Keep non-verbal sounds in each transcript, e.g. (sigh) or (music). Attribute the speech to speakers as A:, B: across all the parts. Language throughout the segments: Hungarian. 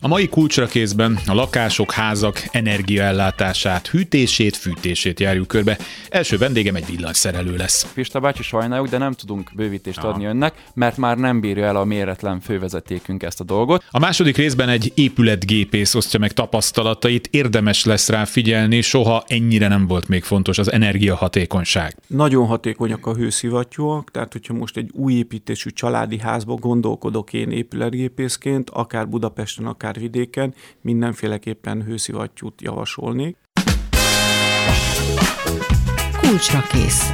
A: A mai kulcsra kézben a lakások, házak energiaellátását, hűtését, fűtését járjuk körbe. Első vendégem egy villanyszerelő lesz.
B: Pista bácsi, sajnáljuk, de nem tudunk bővítést Aha. adni önnek, mert már nem bírja el a méretlen fővezetékünk ezt a dolgot.
A: A második részben egy épületgépész osztja meg tapasztalatait, érdemes lesz rá figyelni, soha ennyire nem volt még fontos az energiahatékonyság.
C: Nagyon hatékonyak a hőszivattyúak, tehát hogyha most egy új építésű családi házba gondolkodok én épületgépészként, akár Budapesten, akár akár vidéken, mindenféleképpen hőszivattyút javasolnék.
D: Kulcsra kész.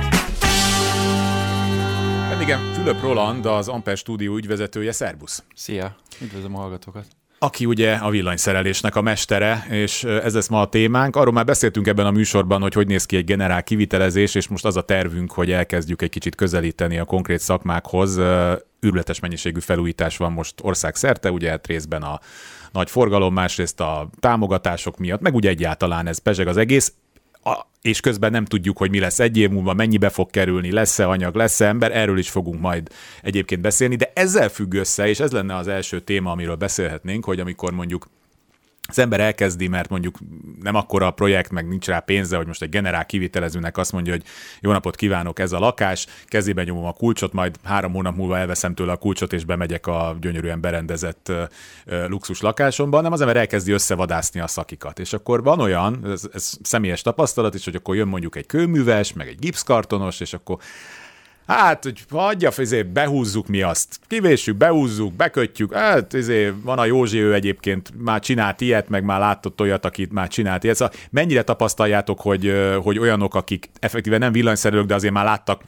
A: Vendégem Fülöp Roland, az Amper stúdió ügyvezetője. Szerbusz!
B: Szia! Üdvözlöm a hallgatókat!
A: aki ugye a villanyszerelésnek a mestere, és ez lesz ma a témánk. Arról már beszéltünk ebben a műsorban, hogy hogy néz ki egy generál kivitelezés, és most az a tervünk, hogy elkezdjük egy kicsit közelíteni a konkrét szakmákhoz. Ürületes mennyiségű felújítás van most országszerte, ugye hát részben a nagy forgalom, másrészt a támogatások miatt, meg ugye egyáltalán ez pezseg az egész, a, és közben nem tudjuk, hogy mi lesz egy év múlva, mennyibe fog kerülni, lesz-e anyag, lesz-e ember, erről is fogunk majd egyébként beszélni, de ezzel függ össze, és ez lenne az első téma, amiről beszélhetnénk, hogy amikor mondjuk az ember elkezdi, mert mondjuk nem akkora a projekt, meg nincs rá pénze, hogy most egy generál kivitelezőnek azt mondja, hogy jó napot kívánok, ez a lakás, kezébe nyomom a kulcsot, majd három hónap múlva elveszem tőle a kulcsot, és bemegyek a gyönyörűen berendezett luxus lakásomba, hanem az ember elkezdi összevadászni a szakikat. És akkor van olyan, ez, ez személyes tapasztalat is, hogy akkor jön mondjuk egy kőműves, meg egy gipszkartonos, és akkor Hát, hogy hagyja, izé, behúzzuk mi azt. Kivésük, behúzzuk, bekötjük. Hát, izé, van a Józsi, ő egyébként már csinált ilyet, meg már látott olyat, akit már csinált ilyet. Szóval mennyire tapasztaljátok, hogy, hogy olyanok, akik effektíve nem villanyszerelők, de azért már láttak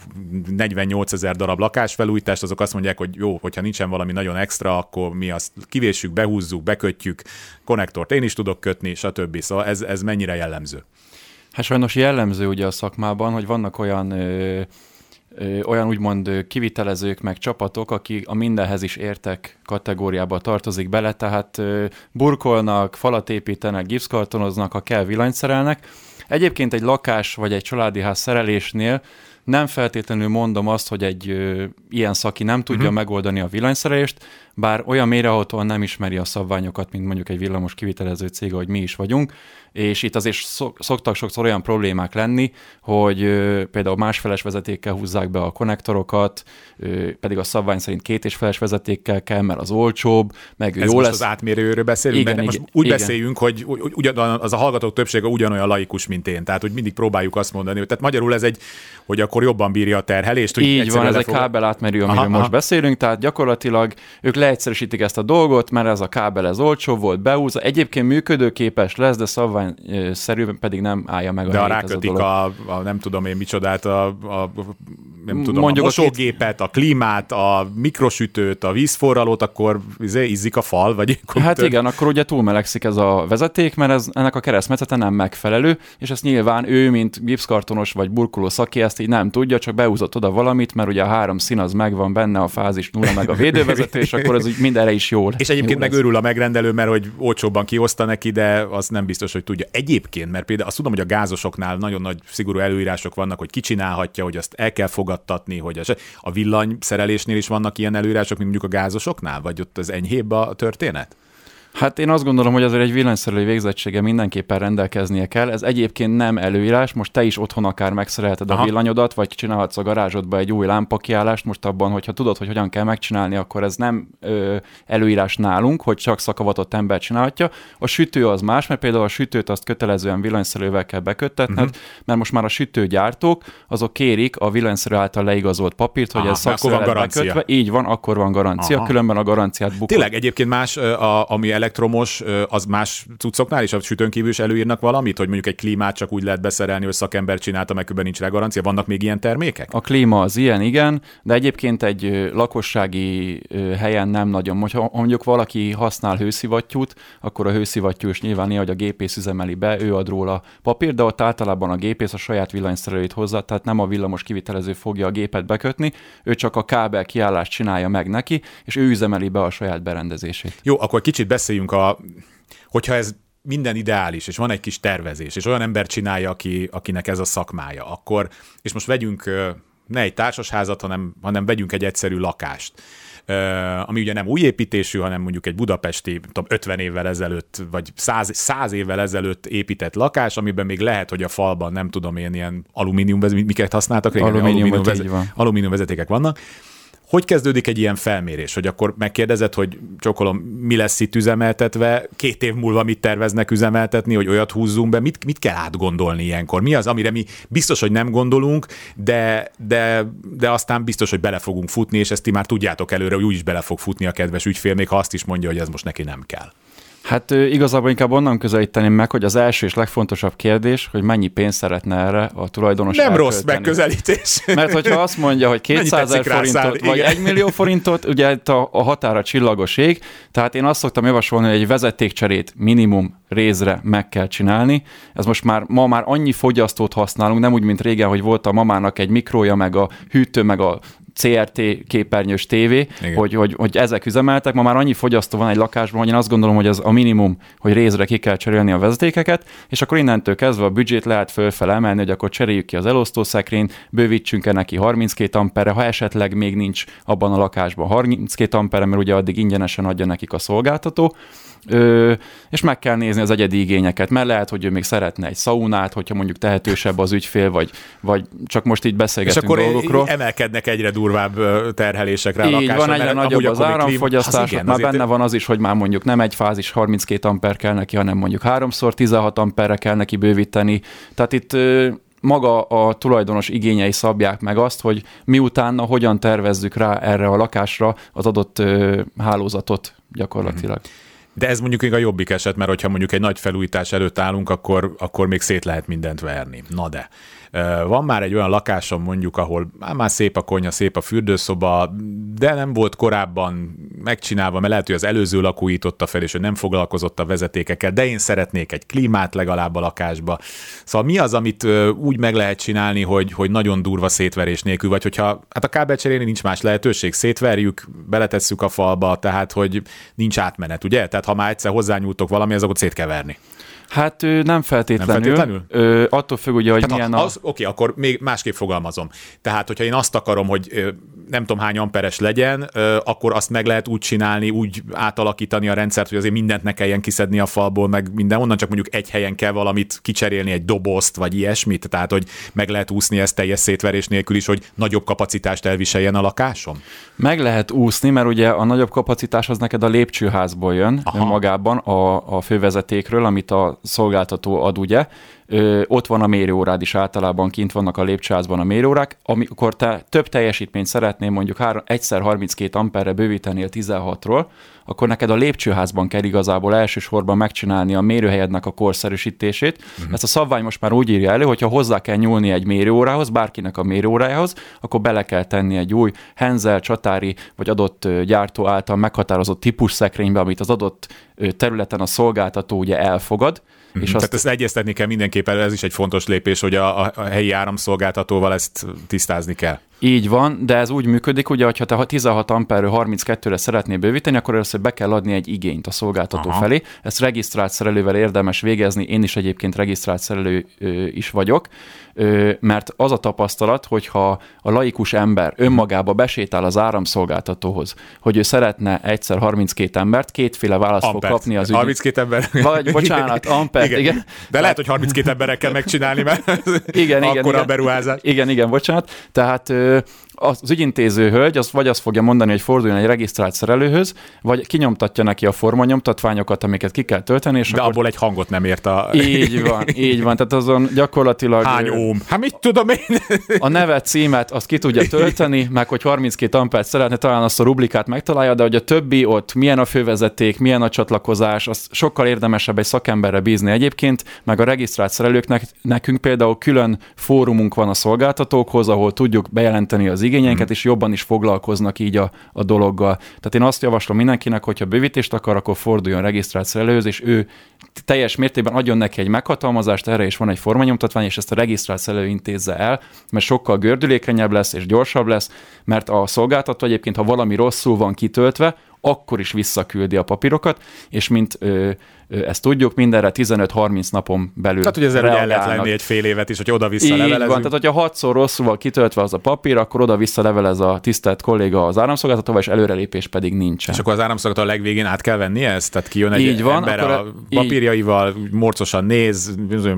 A: 48 ezer darab lakásfelújítást, azok azt mondják, hogy jó, hogyha nincsen valami nagyon extra, akkor mi azt kivésük, behúzzuk, bekötjük, konnektort én is tudok kötni, stb. Szóval ez, ez mennyire jellemző?
B: Hát sajnos jellemző ugye a szakmában, hogy vannak olyan ö olyan úgymond kivitelezők, meg csapatok, akik a mindenhez is értek kategóriába tartozik bele, tehát burkolnak, falat építenek, gipszkartonoznak, ha kell villanyt szerelnek. Egyébként egy lakás vagy egy családi ház szerelésnél nem feltétlenül mondom azt, hogy egy ö, ilyen szaki nem tudja uh-huh. megoldani a villanyszerelést, bár olyan mélyrehatóan nem ismeri a szabványokat, mint mondjuk egy villamos kivitelező cég, ahogy mi is vagyunk, és itt azért szoktak sokszor olyan problémák lenni, hogy például másfeles vezetékkel húzzák be a konnektorokat, pedig a szabvány szerint két és feles vezetékkel kell, mert az olcsóbb, meg
A: Ez jó most lesz. az átmérőről beszélünk, igen, mert igen, most úgy igen. beszéljünk, hogy ugyan, az a hallgatók többsége ugyanolyan laikus, mint én, tehát hogy mindig próbáljuk azt mondani, hogy tehát magyarul ez egy, hogy akkor jobban bírja a terhelést.
B: Így van, ez egy kábel átmerő, amiről aha, most aha. beszélünk, tehát gyakorlatilag ők leegyszerűsítik ezt a dolgot, mert ez a kábel ez olcsó volt, beúzza, egyébként működőképes lesz, de szabványszerűen pedig nem állja meg a
A: De a rákötik a, a, a, nem tudom én micsodát, a, a nem tudom, Mondjuk a mosógépet, a klímát, a mikrosütőt, a vízforralót, akkor izé, izzik a fal, vagy... (laughs)
B: Hát tört. igen, akkor ugye túlmelegszik ez a vezeték, mert ez, ennek a keresztmetszete nem megfelelő, és ezt nyilván ő, mint gipszkartonos vagy burkoló szaki, ezt így nem tudja, csak beúzott oda valamit, mert ugye a három szín az megvan benne, a fázis nulla, meg a (laughs) védővezető, és akkor úgy mindenre is jól.
A: És egyébként meg örül a megrendelő, mert hogy olcsóbban kioszta neki, de az nem biztos, hogy tudja. Egyébként, mert például azt tudom, hogy a gázosoknál nagyon nagy szigorú előírások vannak, hogy kicsinálhatja, hogy azt el kell fogadtatni, hogy az, a villany szerelésnél is vannak ilyen előírások, mint mondjuk a gázosoknál, vagy ott az enyhébb a történet?
B: Hát én azt gondolom, hogy azért egy villanyszerelő végzettsége mindenképpen rendelkeznie kell. Ez egyébként nem előírás, most te is otthon akár megszerelheted Aha. a villanyodat, vagy csinálhatsz a garázsodba egy új lámpakiállást. Most abban, hogyha tudod, hogy hogyan kell megcsinálni, akkor ez nem ö, előírás nálunk, hogy csak szakavatott ember csinálhatja. A sütő az más, mert például a sütőt azt kötelezően villanyszerelővel kell beköttetned, uh-huh. mert most már a sütőgyártók azok kérik a villanyszerelő által leigazolt papírt, hogy Aha, ez bekötve. Így van, akkor van garancia, Aha. különben a garanciát bukod.
A: Tényleg egyébként más, a, ami elektromos, az más cuccoknál is a sütőn kívül is előírnak valamit, hogy mondjuk egy klímát csak úgy lehet beszerelni, hogy szakember csinálta, meg különben nincs rá garancia. Vannak még ilyen termékek?
B: A klíma az ilyen, igen, de egyébként egy lakossági helyen nem nagyon. Ha mondjuk valaki használ hőszivattyút, akkor a hőszivattyú is nyilván hogy a gépész üzemeli be, ő ad róla papír, de ott általában a gépész a saját villanyszerelőit hozza, tehát nem a villamos kivitelező fogja a gépet bekötni, ő csak a kábel kiállást csinálja meg neki, és ő üzemeli be a saját berendezését.
A: Jó, akkor kicsit beszéljünk beszéljünk a, hogyha ez minden ideális, és van egy kis tervezés, és olyan ember csinálja, aki, akinek ez a szakmája, akkor, és most vegyünk ne egy társasházat, hanem, hanem vegyünk egy egyszerű lakást. Ami ugye nem új építésű, hanem mondjuk egy budapesti, tudom, 50 évvel ezelőtt, vagy 100, 100 évvel ezelőtt épített lakás, amiben még lehet, hogy a falban nem tudom én ilyen alumínium, miket használtak régen, alumínium, alumínium, vezet, alumínium vezetékek vannak, hogy kezdődik egy ilyen felmérés, hogy akkor megkérdezed, hogy csokolom, mi lesz itt üzemeltetve, két év múlva mit terveznek üzemeltetni, hogy olyat húzzunk be, mit, mit kell átgondolni ilyenkor? Mi az, amire mi biztos, hogy nem gondolunk, de, de, de aztán biztos, hogy bele fogunk futni, és ezt ti már tudjátok előre, hogy úgyis bele fog futni a kedves ügyfél, még ha azt is mondja, hogy ez most neki nem kell.
B: Hát igazából inkább onnan közelíteném meg, hogy az első és legfontosabb kérdés, hogy mennyi pénzt szeretne erre a tulajdonos
A: Nem elkölteni. rossz megközelítés.
B: Mert hogyha azt mondja, hogy (laughs) 200 ezer forintot, vagy igen. 1 millió forintot, ugye itt a, a határa csillagos ég, tehát én azt szoktam javasolni, hogy egy vezetékcserét minimum részre meg kell csinálni. Ez most már, ma már annyi fogyasztót használunk, nem úgy, mint régen, hogy volt a mamának egy mikrója, meg a hűtő, meg a CRT képernyős tévé, hogy, hogy, hogy ezek üzemeltek. Ma már annyi fogyasztó van egy lakásban, hogy én azt gondolom, hogy ez a minimum, hogy részre ki kell cserélni a vezetékeket, és akkor innentől kezdve a büdzsét lehet fölfele emelni, hogy akkor cseréljük ki az elosztószekrényt, bővítsünk-e neki 32 ampere, ha esetleg még nincs abban a lakásban 32 ampere, mert ugye addig ingyenesen adja nekik a szolgáltató, Ö, és meg kell nézni az egyedi igényeket, mert lehet, hogy ő még szeretne egy szaunát, hogyha mondjuk tehetősebb az ügyfél, vagy, vagy csak most így beszélgetünk
A: És akkor
B: dolgokról.
A: emelkednek egyre durvább terhelésekre a
B: Így van, egyre nagyobb az áramfogyasztás, igen, már benne van az is, hogy már mondjuk nem egy fázis 32 amper kell neki, hanem mondjuk 3x 16 amperre kell neki bővíteni. Tehát itt maga a tulajdonos igényei szabják meg azt, hogy miutána hogyan tervezzük rá erre a lakásra az adott hálózatot gyakorlatilag. Mm-hmm.
A: De ez mondjuk még a jobbik eset, mert hogyha mondjuk egy nagy felújítás előtt állunk, akkor, akkor még szét lehet mindent verni. Na de. Van már egy olyan lakásom mondjuk, ahol már szép a konyha, szép a fürdőszoba, de nem volt korábban megcsinálva, mert lehet, hogy az előző lakó ította fel, és hogy nem foglalkozott a vezetékekkel, de én szeretnék egy klímát legalább a lakásba. Szóval mi az, amit úgy meg lehet csinálni, hogy, hogy nagyon durva szétverés nélkül, vagy hogyha hát a kábelcserélni nincs más lehetőség, szétverjük, beletesszük a falba, tehát hogy nincs átmenet, ugye? Tehát ha már egyszer hozzányúltok valami, azokat szét kell verni.
B: Hát nem feltétlenül. Nem feltétlenül? Ö, attól függ ugye, hogy Tehát milyen
A: a... Az, oké, akkor még másképp fogalmazom. Tehát, hogyha én azt akarom, hogy nem tudom hány amperes legyen, akkor azt meg lehet úgy csinálni, úgy átalakítani a rendszert, hogy azért mindent ne kelljen kiszedni a falból, meg minden, onnan csak mondjuk egy helyen kell valamit kicserélni, egy dobozt, vagy ilyesmit, tehát, hogy meg lehet úszni ezt teljes szétverés nélkül is, hogy nagyobb kapacitást elviseljen a lakásom?
B: Meg lehet úszni, mert ugye a nagyobb kapacitás az neked a lépcsőházból jön Aha. magában a, a fővezetékről, amit a szolgáltató ad, ugye, ö, ott van a mérőórád is általában, kint vannak a lépcsőházban a mérőórák. Amikor te több teljesítményt szeretnél mondjuk három, egyszer 32 amperre bővíteni a 16-ról, akkor neked a lépcsőházban kell igazából elsősorban megcsinálni a mérőhelyednek a korszerűsítését. Uh-huh. Ezt a szabvány most már úgy írja elő, hogyha hozzá kell nyúlni egy mérőórához, bárkinek a mérőórájához, akkor bele kell tenni egy új Henzel, Csatári vagy adott gyártó által meghatározott típus szekrénybe, amit az adott területen a szolgáltató ugye elfogad,
A: Mm-hmm. És azt... Tehát ezt egyeztetni kell mindenképpen, ez is egy fontos lépés, hogy a, a helyi áramszolgáltatóval ezt tisztázni kell.
B: Így van, de ez úgy működik, ugye, hogyha te 16 amperről 32-re szeretnél bővíteni, akkor először be kell adni egy igényt a szolgáltató Aha. felé. Ezt regisztrált szerelővel érdemes végezni, én is egyébként regisztrált szerelő ö, is vagyok, ö, mert az a tapasztalat, hogyha a laikus ember önmagába besétál az áramszolgáltatóhoz, hogy ő szeretne egyszer 32 embert, kétféle választ Ampert. fog kapni az ügy.
A: 32 ember.
B: Vagy, bocsánat, ampert, igen. igen.
A: De lehet, hogy 32 emberekkel kell megcsinálni, mert igen, igen, igen, a beruházás.
B: Igen, igen, bocsánat. Tehát az ügyintéző hölgy az vagy azt fogja mondani, hogy forduljon egy regisztrált szerelőhöz, vagy kinyomtatja neki a formanyomtatványokat, amiket ki kell tölteni. És
A: De akkor... abból egy hangot nem ért a...
B: Így van, így van. Tehát azon gyakorlatilag...
A: Hány óm? Hát mit tudom én?
B: A neve, címet azt ki tudja tölteni, meg hogy 32 ampert szeretne, talán azt a rublikát megtalálja, de hogy a többi ott milyen a fővezeték, milyen a csatlakozás, az sokkal érdemesebb egy szakemberre bízni egyébként, meg a regisztrált szerelőknek, nekünk például külön fórumunk van a szolgáltatókhoz, ahol tudjuk bejelenteni az igényeinket, mm. és jobban is foglalkoznak így a, a dologgal. Tehát én azt javaslom mindenkinek, hogyha bővítést akar, akkor forduljon regisztrált szerelőhöz, és ő teljes mértékben adjon neki egy meghatalmazást, erre is van egy formanyomtatvány, és ezt a regisztrált szerelő intézze el, mert sokkal gördülékenyebb lesz és gyorsabb lesz, mert a szolgáltató egyébként, ha valami rosszul van kitöltve, akkor is visszaküldi a papírokat, és mint ö, ezt tudjuk, mindenre 15-30 napon belül
A: Tehát, hogy ezzel ugye el lehet lenni egy fél évet is, hogy oda-vissza
B: Így
A: levelezünk.
B: van, tehát hogyha hatszor rosszul van kitöltve az a papír, akkor oda-vissza levelez a tisztelt kolléga az áramszolgáltatóval, és előrelépés pedig nincsen.
A: És akkor az áramszolgáltató a legvégén át kell venni ezt? Tehát kijön egy
B: Így van,
A: ember
B: akkor
A: a papírjaival, morcosan néz,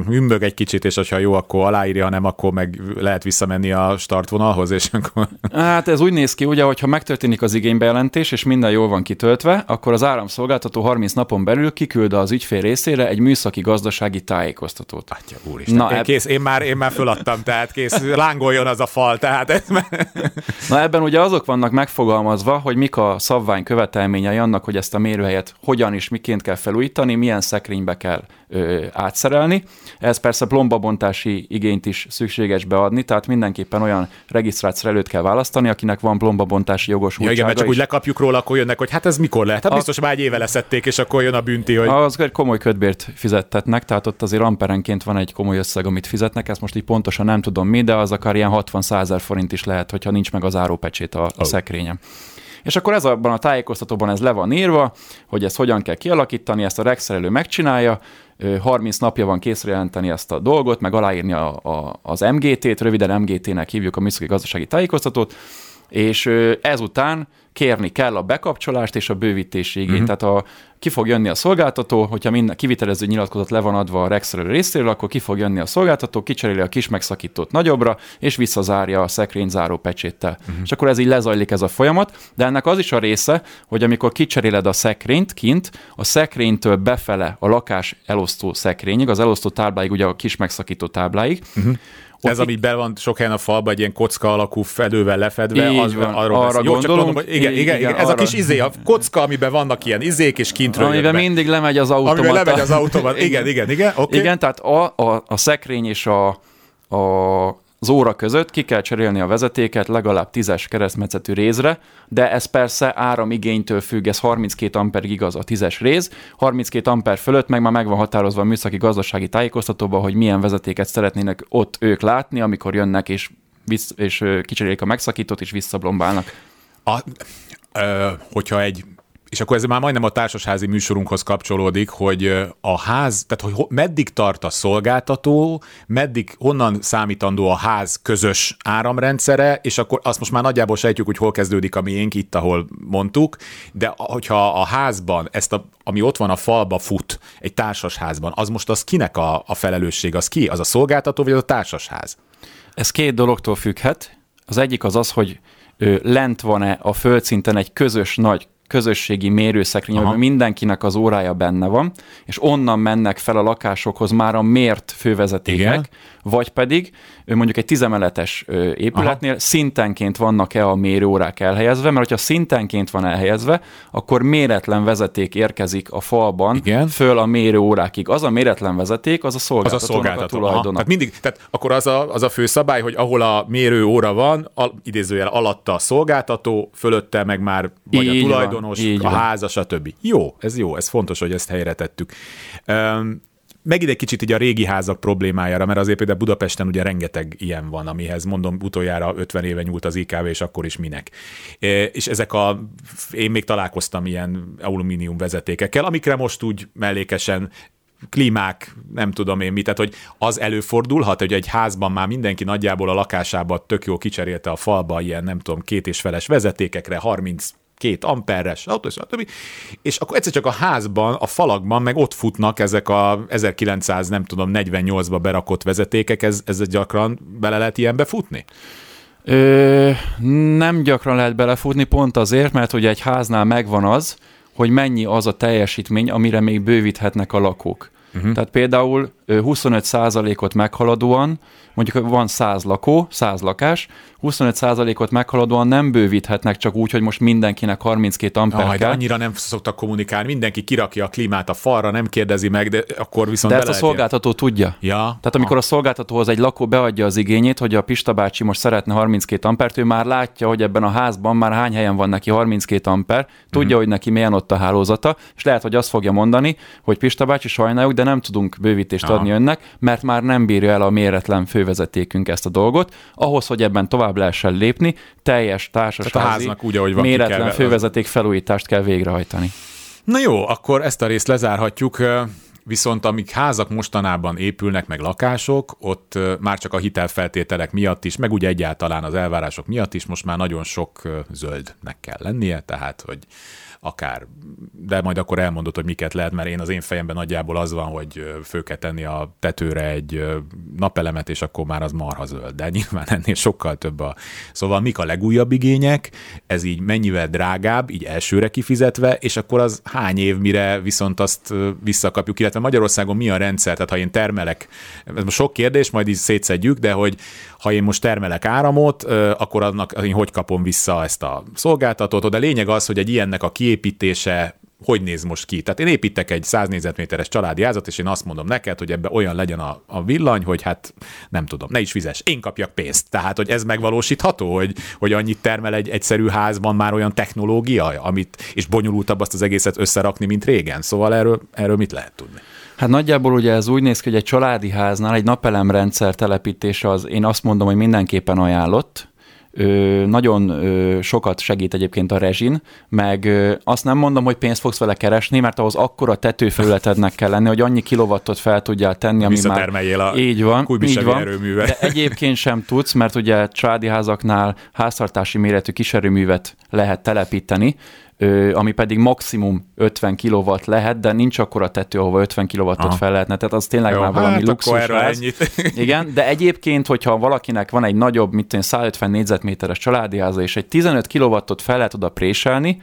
A: hümbög egy kicsit, és ha jó, akkor aláírja, ha nem, akkor meg lehet visszamenni a startvonalhoz, és akkor...
B: Hát ez úgy néz ki, ugye, hogyha megtörténik az igénybejelentés, és minden jól van kitöltve, akkor az áramszolgáltató 30 napon belül kiküld az ügyfél részére egy műszaki gazdasági tájékoztatót.
A: Atya úristen.
B: Na,
A: én,
B: eb-
A: kész, én, már, én már föladtam, tehát kész, lángoljon az a fal, tehát ez már...
B: Na ebben ugye azok vannak megfogalmazva, hogy mik a szabvány követelményei annak, hogy ezt a mérőhelyet hogyan és miként kell felújítani, milyen szekrénybe kell ö, átszerelni. Ez persze plombabontási igényt is szükséges beadni, tehát mindenképpen olyan regisztrált szerelőt kell választani, akinek van plombabontási
A: Ja,
B: jogosultsága.
A: igen, mert csak úgy lekapjuk róla, akkor jönnek, hogy hát ez mikor lehet? Hát
B: A-
A: biztos már egy éve leszették, és akkor jön a bünti, hogy...
B: Az egy komoly ködbért fizettetnek, tehát ott azért amperenként van egy komoly összeg, amit fizetnek, ezt most így pontosan nem tudom mi, de az akár ilyen 60 ezer forint is lehet, hogyha nincs meg az árópecsét a, a
A: Ó.
B: szekrényem. És akkor ez abban a tájékoztatóban ez le van írva, hogy ezt hogyan kell kialakítani, ezt a regszerelő megcsinálja, Ö, 30 napja van készre jelenteni ezt a dolgot, meg aláírni a, a, az MGT-t, röviden MGT-nek hívjuk a műszaki gazdasági tájékoztatót, és ezután kérni kell a bekapcsolást és a bővítési igényt. Uh-huh. Tehát a, ki fog jönni a szolgáltató, hogyha minden kivitelező nyilatkozat le van adva a regszerelő részéről, akkor ki fog jönni a szolgáltató, kicseréli a kis megszakítót nagyobbra, és visszazárja a szekrény záró pecséttel. Uh-huh. És akkor ez így lezajlik ez a folyamat, de ennek az is a része, hogy amikor kicseréled a szekrényt kint, a szekrénytől befele a lakás elosztó szekrényig, az elosztó tábláig, ugye a kis megszakító tábláig, uh-huh.
A: Ez, ami be van sok helyen a falba, egy ilyen kocka alakú fedővel lefedve,
B: Így
A: az,
B: van,
A: arról
B: arra.
A: Jó, csak mondom, hogy igen, igen, igen,
B: igen,
A: ez a
B: arra.
A: kis izé, a kocka, amiben vannak ilyen izék, és kintről
B: amiben
A: be.
B: mindig lemegy az automata.
A: Amiben lemegy az autóban. (laughs) Igen, igen, igen, oké.
B: Okay. Igen, tehát a, a, a szekrény és a, a, az óra között ki kell cserélni a vezetéket legalább 10-es keresztmetszetű rézre, de ez persze áramigénytől függ, ez 32 amperig igaz a 10-es réz, 32 amper fölött meg már meg van határozva a műszaki gazdasági tájékoztatóban, hogy milyen vezetéket szeretnének ott ők látni, amikor jönnek és, vissz, és kicserélik a megszakítót és visszablombálnak.
A: A, ö, hogyha egy és akkor ez már majdnem a társasházi műsorunkhoz kapcsolódik, hogy a ház, tehát hogy ho- meddig tart a szolgáltató, meddig, honnan számítandó a ház közös áramrendszere, és akkor azt most már nagyjából sejtjük, hogy hol kezdődik a miénk, itt, ahol mondtuk, de hogyha a házban, ezt a, ami ott van a falba fut, egy társasházban, az most az kinek a, a felelősség, az ki? Az a szolgáltató, vagy az a társasház?
B: Ez két dologtól függhet. Az egyik az az, hogy lent van-e a földszinten egy közös nagy közösségi mérőszekrény,
A: Aha.
B: amiben mindenkinek az órája benne van, és onnan mennek fel a lakásokhoz már a mért fővezetékek,
A: Igen.
B: vagy pedig mondjuk egy tizemeletes épületnél Aha. szintenként vannak-e a mérőórák elhelyezve, mert hogyha szintenként van elhelyezve, akkor méretlen vezeték érkezik a falban
A: Igen.
B: föl a mérőórákig. Az a méretlen vezeték, az a
A: Az a
B: szolgáltatónak a,
A: szolgáltató. Aha.
B: tulajdona.
A: Tehát mindig, tehát akkor az a, az a fő szabály, hogy ahol a mérő óra van, al, idézőjel alatta a szolgáltató, fölötte meg már vagy
B: Így
A: a
B: van,
A: tulajdonos,
B: így
A: a
B: van.
A: háza, stb. Jó, ez jó, ez fontos, hogy ezt helyre tettük. Um, megint egy kicsit így a régi házak problémájára, mert azért például Budapesten ugye rengeteg ilyen van, amihez mondom utoljára 50 éve nyúlt az IKV, és akkor is minek. És ezek a, én még találkoztam ilyen alumínium vezetékekkel, amikre most úgy mellékesen klímák, nem tudom én mit, tehát hogy az előfordulhat, hogy egy házban már mindenki nagyjából a lakásába tök jó kicserélte a falba ilyen, nem tudom, két és feles vezetékekre, 30 két amperes, stb. stb. És akkor egyszer csak a házban, a falakban meg ott futnak ezek a 1900, nem tudom, 48-ba berakott vezetékek, ez, ez gyakran bele lehet ilyenbe futni?
B: Ö, nem gyakran lehet belefutni, pont azért, mert ugye egy háznál megvan az, hogy mennyi az a teljesítmény, amire még bővíthetnek a lakók. Uh-huh. Tehát például ö, 25%-ot meghaladóan, mondjuk van 100 lakó, 100 lakás, 25%-ot meghaladóan nem bővíthetnek csak úgy, hogy most mindenkinek 32 amper
A: de
B: kell.
A: annyira nem szoktak kommunikálni, mindenki kirakja a klímát a falra, nem kérdezi meg, de akkor viszont
B: De ezt a szolgáltató tudja.
A: Ja.
B: Tehát amikor a szolgáltatóhoz egy lakó beadja az igényét, hogy a Pista bácsi most szeretne 32 ampert, ő már látja, hogy ebben a házban már hány helyen van neki 32 amper, tudja,
A: Mhm.
B: hogy neki milyen ott a hálózata, és lehet, hogy azt fogja mondani, hogy Pista bácsi sajnáljuk, de nem tudunk bővítést
A: Aha.
B: adni önnek, mert már nem bírja el a méretlen fővezetékünk ezt a dolgot. Ahhoz, hogy ebben tovább lehessen lépni, teljes társasházi
A: háznak úgy, ahogy van,
B: méretlen
A: ve-
B: fővezeték felújítást kell végrehajtani.
A: Na jó, akkor ezt a részt lezárhatjuk. Viszont amik házak mostanában épülnek, meg lakások, ott már csak a hitelfeltételek miatt is, meg ugye egyáltalán az elvárások miatt is most már nagyon sok zöldnek kell lennie, tehát hogy akár, de majd akkor elmondod, hogy miket lehet, mert én az én fejemben nagyjából az van, hogy fő kell tenni a tetőre egy napelemet, és akkor már az marha zöld, de nyilván ennél sokkal több a... Szóval mik a legújabb igények, ez így mennyivel drágább, így elsőre kifizetve, és akkor az hány év, mire viszont azt visszakapjuk, illetve Magyarországon mi a rendszer, tehát ha én termelek, ez most sok kérdés, majd így szétszedjük, de hogy ha én most termelek áramot, akkor annak én hogy kapom vissza ezt a szolgáltatót, de lényeg az, hogy egy ilyennek a kiépítése hogy néz most ki. Tehát én építek egy 100 négyzetméteres családi házat, és én azt mondom neked, hogy ebbe olyan legyen a, a villany, hogy hát nem tudom, ne is fizes, én kapjak pénzt. Tehát, hogy ez megvalósítható, hogy, hogy annyit termel egy egyszerű házban már olyan technológia, amit, és bonyolultabb azt az egészet összerakni, mint régen. Szóval erről, erről mit lehet tudni?
B: Hát nagyjából ugye ez úgy néz ki, hogy egy családi háznál egy napelemrendszer telepítése az én azt mondom, hogy mindenképpen ajánlott, ö, nagyon ö, sokat segít egyébként a rezsin, meg ö, azt nem mondom, hogy pénzt fogsz vele keresni, mert ahhoz akkora tetőfelületednek kell lenni, hogy annyi kilowattot fel tudjál tenni, ami már...
A: a
B: így van, így van,
A: erőműve.
B: De egyébként sem tudsz, mert ugye családi házaknál háztartási méretű kiserőművet lehet telepíteni, ami pedig maximum 50 kW lehet, de nincs akkor a tető, ahova 50 kW-ot fel lehetne, tehát az tényleg Jó, már valami hát luxus. (laughs) Igen, de egyébként, hogyha valakinek van egy nagyobb, mint 150 négyzetméteres családi háza, és egy 15 kW-ot fel lehet oda préselni,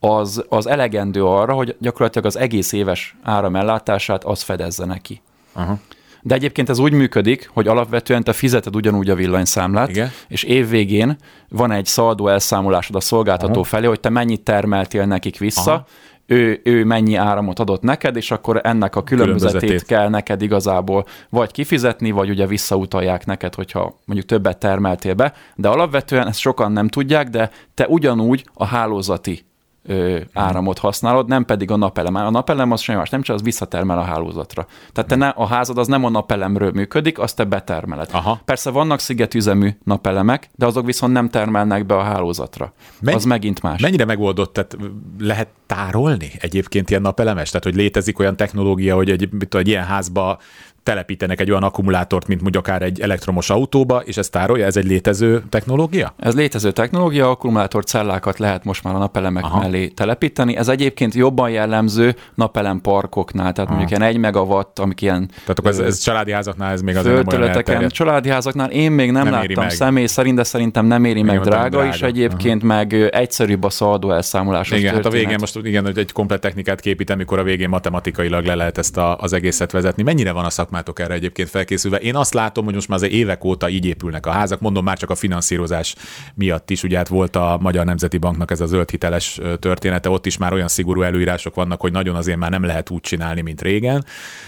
B: az, az elegendő arra, hogy gyakorlatilag az egész éves áramellátását az fedezze neki. Aha. De egyébként ez úgy működik, hogy alapvetően te fizeted ugyanúgy a villanyszámlát, Igen. és évvégén van egy szaldó elszámolásod a szolgáltató Aha. felé, hogy te mennyit termeltél nekik vissza, Aha. ő, ő mennyi áramot adott neked, és akkor ennek a különbözetét, különbözetét kell neked igazából vagy kifizetni, vagy ugye visszautalják neked, hogyha mondjuk többet termeltél be, de alapvetően ezt sokan nem tudják, de te ugyanúgy a hálózati ö, áramot használod, nem pedig a napelem. A napelem az semmi más, nem csak az visszatermel a hálózatra. Tehát te ne, a házad az nem a napelemről működik, azt te betermeled. Aha. Persze vannak szigetüzemű napelemek, de azok viszont nem termelnek be a hálózatra. Men- az megint más.
A: Mennyire megoldott, tehát lehet tárolni egyébként ilyen napelemes? Tehát, hogy létezik olyan technológia, hogy egy, egy ilyen házba telepítenek egy olyan akkumulátort, mint mondjuk akár egy elektromos autóba, és ezt tárolja? Ez egy létező technológia?
B: Ez létező technológia, akkumulátor cellákat lehet most már a napelemek Aha. mellé telepíteni. Ez egyébként jobban jellemző napelem parkoknál, tehát Aha. mondjuk ilyen 1 megawatt, amik ilyen...
A: Tehát akkor ez, ez családi házaknál ez még azért nem olyan
B: Családi házaknál én még nem, nem láttam meg. személy szerint, de szerintem nem éri még meg drága, drága, és egyébként Aha. meg egyszerűbb a szaldó elszámolás.
A: Igen, történet. hát a végén most igen, hogy egy komplet technikát képít, amikor a végén matematikailag le lehet ezt a, az egészet vezetni. Mennyire van a szak szakmátok erre egyébként felkészülve. Én azt látom, hogy most már az évek óta így épülnek a házak, mondom már csak a finanszírozás miatt is. Ugye hát volt a Magyar Nemzeti Banknak ez a zöld hiteles története, ott is már olyan szigorú előírások vannak, hogy nagyon azért már nem lehet úgy csinálni, mint régen.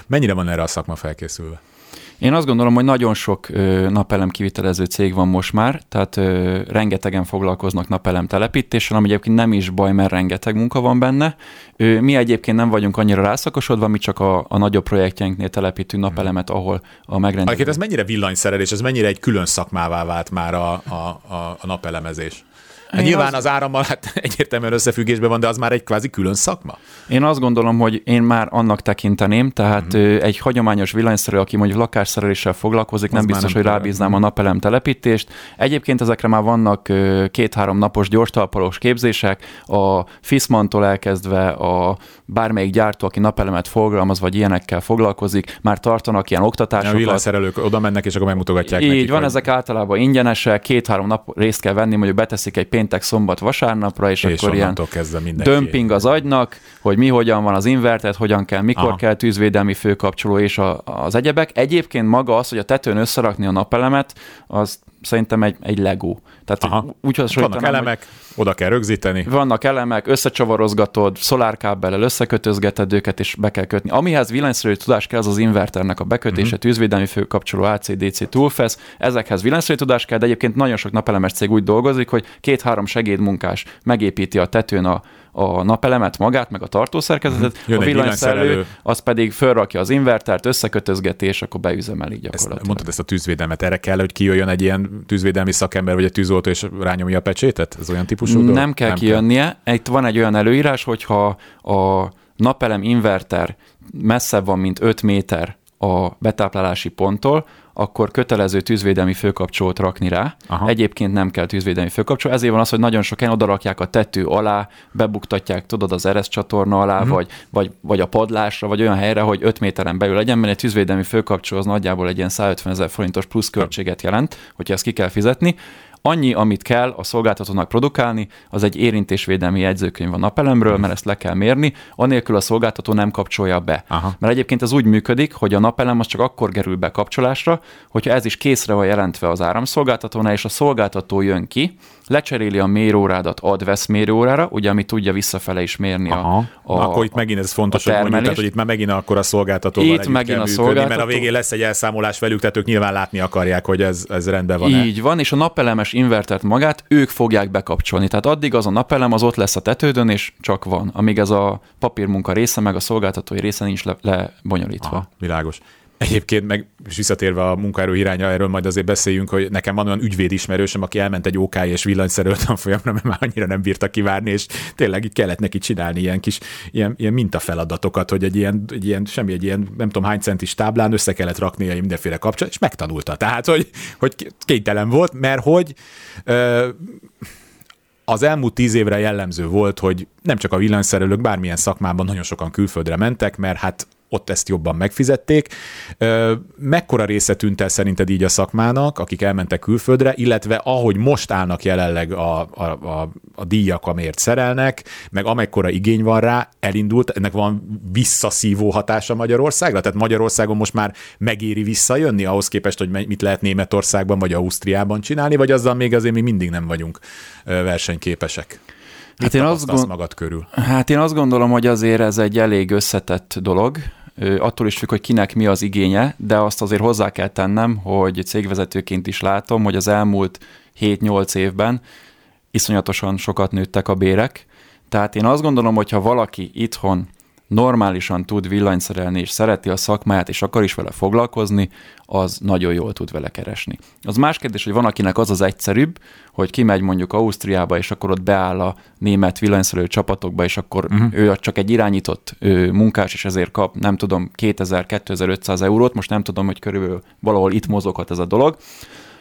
A: Mennyire van erre a szakma felkészülve?
B: Én azt gondolom, hogy nagyon sok napelem kivitelező cég van most már, tehát ö, rengetegen foglalkoznak napelem telepítéssel, ami egyébként nem is baj, mert rengeteg munka van benne. Ö, mi egyébként nem vagyunk annyira rászakosodva, mi csak a, a nagyobb projektjeinknél telepítünk napelemet, ahol a megrendelés.
A: Ez mennyire villanyszerelés, ez mennyire egy külön szakmává vált már a, a, a, a napelemezés? Hát nyilván az... az árammal hát egyértelműen összefüggésben van, de az már egy kvázi külön szakma?
B: Én azt gondolom, hogy én már annak tekinteném, tehát uh-huh. egy hagyományos villanyszerelő, aki mondjuk lakásszereléssel foglalkozik, az nem biztos, nem hogy rábíznám a napelem telepítést. Egyébként ezekre már vannak két-három napos gyorstalpalós képzések, a Fismantól elkezdve a bármelyik gyártó, aki napelemet fogalmaz, vagy ilyenekkel foglalkozik, már tartanak ilyen oktatásokat. A
A: villanyszerelők oda mennek, és akkor megmutogatják
B: Így
A: nekik,
B: van, hogy... ezek általában ingyenesek, két-három nap részt kell venni, mondjuk beteszik egy péntek, szombat, vasárnapra, és, és akkor ilyen dömping az agynak, hogy mi hogyan van az invertet, hogyan kell, mikor Aha. kell tűzvédelmi főkapcsoló és a, az egyebek. Egyébként maga az, hogy a tetőn összerakni a napelemet, az szerintem egy, egy Lego.
A: Tehát Aha. úgy Vannak elemek, hogy oda kell rögzíteni.
B: Vannak elemek, összecsavarozgatod, szolárkábbellel összekötözgeted őket, és be kell kötni. Amihez villanyszerelő tudás kell, az az inverternek a bekötése, uh-huh. tűzvédelmi főkapcsoló, AC-DC toolfest. Ezekhez villanyszerelő tudás kell, de egyébként nagyon sok napelemes cég úgy dolgozik, hogy két-három segédmunkás megépíti a tetőn a, a napelemet magát, meg a tartószerkezetet,
A: Jön
B: a villanyszerelő az pedig fölrakja az invertert, összekötözgeti, és akkor beüzemeli
A: Ezt,
B: gyakorlatilag.
A: mondtad ezt a tűzvédelmet, erre kell, hogy kijöjjön egy ilyen tűzvédelmi szakember, vagy egy tűzoltó, és rányomja a pecsétet? Ez olyan típusú dolog?
B: Nem kell kijönnie. Itt van egy olyan előírás, hogyha a napelem inverter messzebb van, mint 5 méter a betáplálási ponttól, akkor kötelező tűzvédelmi főkapcsolót rakni rá.
A: Aha.
B: Egyébként nem kell tűzvédelmi főkapcsoló. Ezért van az, hogy nagyon sok helyen odarakják a tető alá, bebuktatják, tudod, az eresz csatorna alá, uh-huh. vagy, vagy, vagy a padlásra, vagy olyan helyre, hogy 5 méteren belül legyen, mert egy tűzvédelmi főkapcsoló az nagyjából egy ilyen 150 ezer forintos plusz költséget jelent, hogyha ezt ki kell fizetni. Annyi, amit kell a szolgáltatónak produkálni, az egy érintésvédelmi jegyzőkönyv a napelemről, mert ezt le kell mérni, anélkül a szolgáltató nem kapcsolja be.
A: Aha.
B: Mert egyébként ez úgy működik, hogy a napelem az csak akkor kerül be kapcsolásra, hogyha ez is készre van jelentve az áramszolgáltatónál, és a szolgáltató jön ki, lecseréli a mérőórádat ad-vesz mérőórára, ugye, ami tudja visszafele is mérni
A: Aha.
B: a,
A: A, akkor itt megint ez fontos, hogy mondjuk, tehát, hogy itt már megint akkor a szolgáltatóval
B: Itt megint a
A: működni, mert a
B: szolgáltató-
A: végén lesz egy elszámolás velük, tehát ők nyilván látni akarják, hogy ez, ez rendben van.
B: Így van, és a napelemes invertert magát ők fogják bekapcsolni. Tehát addig az a napelem az ott lesz a tetődön, és csak van, amíg ez a papírmunka része, meg a szolgáltatói része nincs le, lebonyolítva.
A: Aha, világos. Egyébként meg, és visszatérve a munkaerő irányra, erről majd azért beszéljünk, hogy nekem van olyan ügyvéd ismerősöm, aki elment egy OK és villanyszerelő tanfolyamra, mert már annyira nem bírta kivárni, és tényleg így kellett neki csinálni ilyen kis ilyen, ilyen mintafeladatokat, hogy egy ilyen, egy ilyen, semmi egy ilyen, nem tudom hány centis táblán össze kellett raknia mindenféle kapcsolat, és megtanulta. Tehát, hogy, hogy kénytelen volt, mert hogy ö, az elmúlt tíz évre jellemző volt, hogy nem csak a villanyszerelők, bármilyen szakmában nagyon sokan külföldre mentek, mert hát ott ezt jobban megfizették. Mekkora része tűnt el szerinted így a szakmának, akik elmentek külföldre, illetve ahogy most állnak jelenleg a, a, a, a díjak, amért szerelnek, meg amekkora igény van rá, elindult, ennek van visszaszívó hatása Magyarországra? Tehát Magyarországon most már megéri visszajönni ahhoz képest, hogy mit lehet Németországban vagy Ausztriában csinálni, vagy azzal még azért mi mindig nem vagyunk versenyképesek?
B: Hát én azt gond-
A: magad körül?
B: Hát én azt gondolom, hogy azért ez egy elég összetett dolog, attól is függ, hogy kinek mi az igénye, de azt azért hozzá kell tennem, hogy cégvezetőként is látom, hogy az elmúlt 7-8 évben iszonyatosan sokat nőttek a bérek, tehát én azt gondolom, hogy ha valaki itthon normálisan tud villanyszerelni, és szereti a szakmáját, és akar is vele foglalkozni, az nagyon jól tud vele keresni. Az más kérdés, hogy van akinek az az egyszerűbb, hogy kimegy mondjuk Ausztriába, és akkor ott beáll a német villanyszerelő csapatokba, és akkor uh-huh. ő csak egy irányított ő, munkás, és ezért kap, nem tudom, 2000-2500 eurót, most nem tudom, hogy körülbelül valahol itt mozoghat ez a dolog.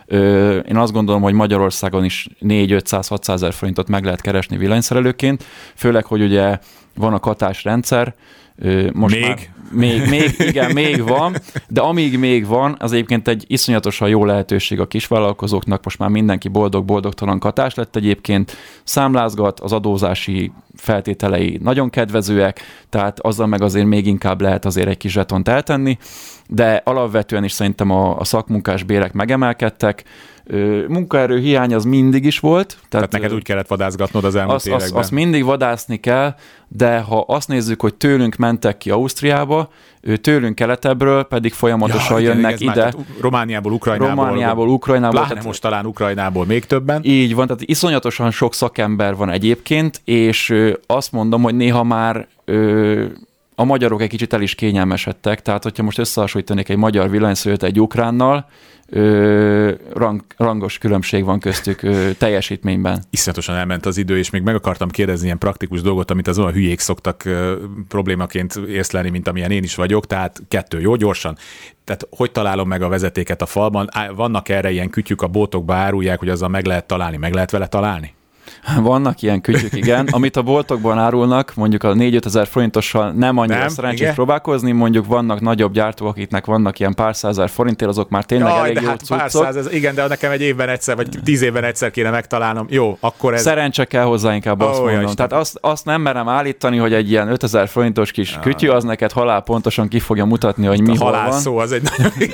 B: Ö, én azt gondolom, hogy Magyarországon is 4-500-600 ezer forintot meg lehet keresni villanyszerelőként, főleg, hogy ugye van a katásrendszer, ö, most
A: Még?
B: Már, még, még, igen, még van, de amíg még van, az egyébként egy iszonyatosan jó lehetőség a kisvállalkozóknak, most már mindenki boldog-boldogtalan katás lett egyébként, számlázgat, az adózási feltételei nagyon kedvezőek, tehát azzal meg azért még inkább lehet azért egy kis zsetont eltenni, de alapvetően is szerintem a, a szakmunkás bérek megemelkedtek, munkaerő hiány az mindig is volt. Tehát,
A: Tehát neked úgy kellett vadászgatnod az elmúlt
B: azt, azt,
A: években.
B: azt mindig vadászni kell, de ha azt nézzük, hogy tőlünk mentek ki Ausztriába, tőlünk keletebbről pedig folyamatosan
A: igen,
B: jönnek
A: már,
B: ide.
A: tehát Romániából, Ukrajnából.
B: Romániából, Ukrajnából.
A: Pláne
B: tehát-
A: most talán Ukrajnából még többen.
B: Így van, tehát iszonyatosan sok szakember van egyébként, és azt mondom, hogy néha már ö, a magyarok egy kicsit el is kényelmesedtek, tehát hogyha most összehasonlítanék egy magyar villanyszerelőt egy ukránnal, ö, rang, rangos különbség van köztük ö, teljesítményben.
A: Iszonyatosan elment az idő, és még meg akartam kérdezni ilyen praktikus dolgot, amit az olyan hülyék szoktak ö, problémaként észlelni, mint amilyen én is vagyok, tehát kettő, jó, gyorsan. Tehát hogy találom meg a vezetéket a falban? Vannak erre ilyen kütyük, a bótokba árulják, hogy azzal meg lehet találni, meg lehet vele találni?
B: Vannak ilyen kütyük, igen. (laughs) Amit a boltokban árulnak, mondjuk a 4 ezer forintossal nem annyira
A: Nem,
B: szerencsés
A: igen.
B: próbálkozni, mondjuk vannak nagyobb gyártók, akiknek vannak ilyen pár százer forintért, azok már tényleg
A: Jaj,
B: elég
A: de
B: jó
A: hát pár száz, igen, de nekem egy évben egyszer, vagy tíz évben egyszer kéne megtalálnom. Jó, akkor ez...
B: Szerencse kell hozzá, inkább
A: Ó,
B: azt
A: ja,
B: mondom.
A: Isten.
B: Tehát azt, azt nem merem állítani, hogy egy ilyen 5000 forintos kis kütyű az neked halál pontosan ki fogja mutatni, hogy mi
A: a
B: hol
A: halál
B: van.
A: szó az egy nagyon... (laughs)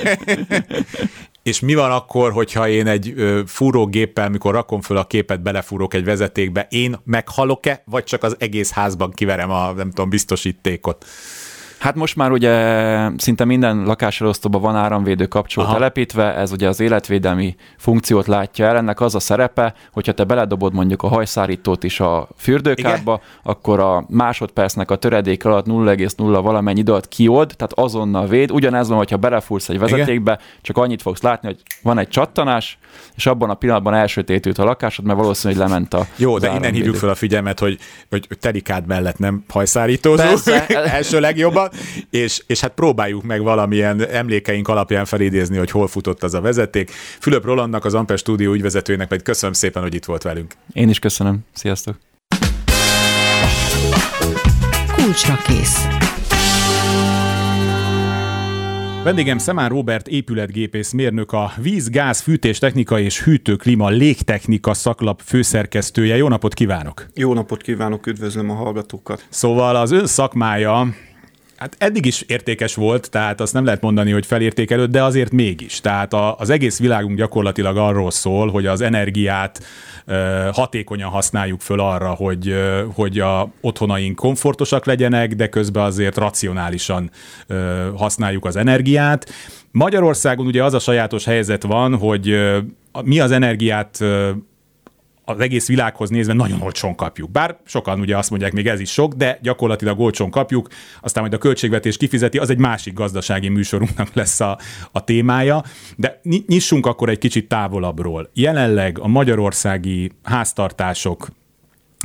A: (laughs) És mi van akkor, hogyha én egy ö, fúrógéppel, mikor rakom föl a képet, belefúrok egy vezetékbe, én meghalok-e, vagy csak az egész házban kiverem a, nem tudom, biztosítékot?
B: Hát most már ugye szinte minden lakáselosztóban van áramvédő kapcsoló Aha. telepítve, ez ugye az életvédelmi funkciót látja el, ennek az a szerepe, hogyha te beledobod mondjuk a hajszárítót is a fürdőkádba, Igen? akkor a másodpercnek a töredék alatt 0,0 valamennyi idő alatt kiold, tehát azonnal véd. Ugyanez van, hogyha belefúrsz egy vezetékbe, Igen? csak annyit fogsz látni, hogy van egy csattanás, és abban a pillanatban elsötétült a lakásod, mert valószínűleg lement a
A: Jó, de innen hívjuk fel a figyelmet, hogy, hogy telikád mellett nem hajszárítózó, (laughs) első legjobban, és, és hát próbáljuk meg valamilyen emlékeink alapján felidézni, hogy hol futott az a vezeték. Fülöp Rolandnak, az Amper stúdió ügyvezetőjének pedig köszönöm szépen, hogy itt volt velünk.
B: Én is köszönöm. Sziasztok!
D: Kulcsra kész.
A: Vendégem Szemán Robert épületgépész mérnök, a víz, gáz, fűtés technika és hűtőklima légtechnika szaklap főszerkesztője. Jó napot kívánok!
C: Jó napot kívánok, üdvözlöm a hallgatókat!
A: Szóval az ön szakmája Hát eddig is értékes volt, tehát azt nem lehet mondani, hogy felértékelőd, de azért mégis. Tehát a, az egész világunk gyakorlatilag arról szól, hogy az energiát ö, hatékonyan használjuk föl arra, hogy, ö, hogy a otthonaink komfortosak legyenek, de közben azért racionálisan ö, használjuk az energiát. Magyarországon ugye az a sajátos helyzet van, hogy ö, mi az energiát az egész világhoz nézve nagyon olcsón kapjuk. Bár sokan ugye azt mondják, még ez is sok, de gyakorlatilag olcsón kapjuk, aztán majd a költségvetés kifizeti, az egy másik gazdasági műsorunknak (laughs) lesz a, a témája. De nyissunk akkor egy kicsit távolabbról. Jelenleg a magyarországi háztartások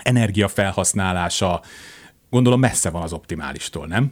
A: energiafelhasználása gondolom messze van az optimálistól, nem?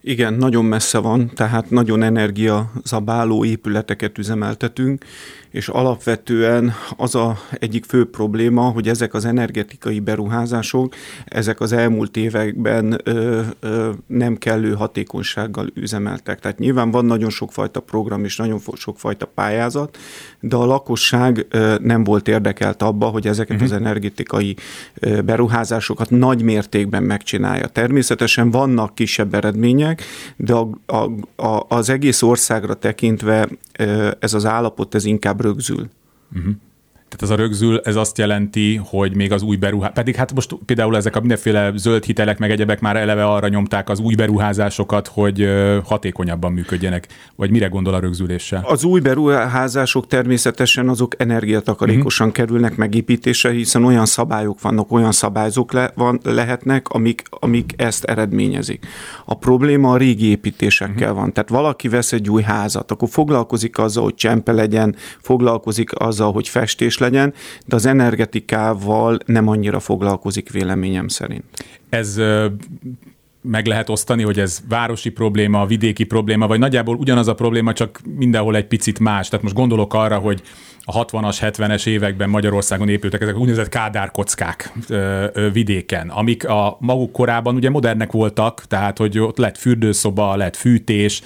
C: Igen, nagyon messze van, tehát nagyon energiazabáló épületeket üzemeltetünk, és alapvetően az a egyik fő probléma, hogy ezek az energetikai beruházások, ezek az elmúlt években ö, ö, nem kellő hatékonysággal üzemeltek. Tehát nyilván van nagyon sokfajta program és nagyon sokfajta pályázat, de a lakosság ö, nem volt érdekelt abba, hogy ezeket uh-huh. az energetikai ö, beruházásokat nagy mértékben megcsinálja. Természetesen vannak kisebb eredmények, de a, a, a, az egész országra tekintve ö, ez az állapot, ez inkább inkább rögzül.
A: Uh-huh. Tehát ez a rögzül, ez azt jelenti, hogy még az új beruházás, pedig hát most például ezek a mindenféle zöld hitelek, meg egyebek már eleve arra nyomták az új beruházásokat, hogy hatékonyabban működjenek. Vagy mire gondol a rögzüléssel?
C: Az új beruházások természetesen azok energiatakarékosan uh-huh. kerülnek megépítésre, hiszen olyan szabályok vannak, olyan szabályzók le, van, lehetnek, amik, amik ezt eredményezik. A probléma a régi építésekkel uh-huh. van. Tehát valaki vesz egy új házat, akkor foglalkozik azzal, hogy csempe legyen, foglalkozik azzal, hogy festés legyen, de az energetikával nem annyira foglalkozik véleményem szerint.
A: Ez meg lehet osztani, hogy ez városi probléma, vidéki probléma, vagy nagyjából ugyanaz a probléma, csak mindenhol egy picit más. Tehát most gondolok arra, hogy a 60-as, 70-es években Magyarországon épültek ezek úgynevezett kádárkockák vidéken, amik a maguk korában ugye modernek voltak, tehát hogy ott lett fürdőszoba, lett fűtés.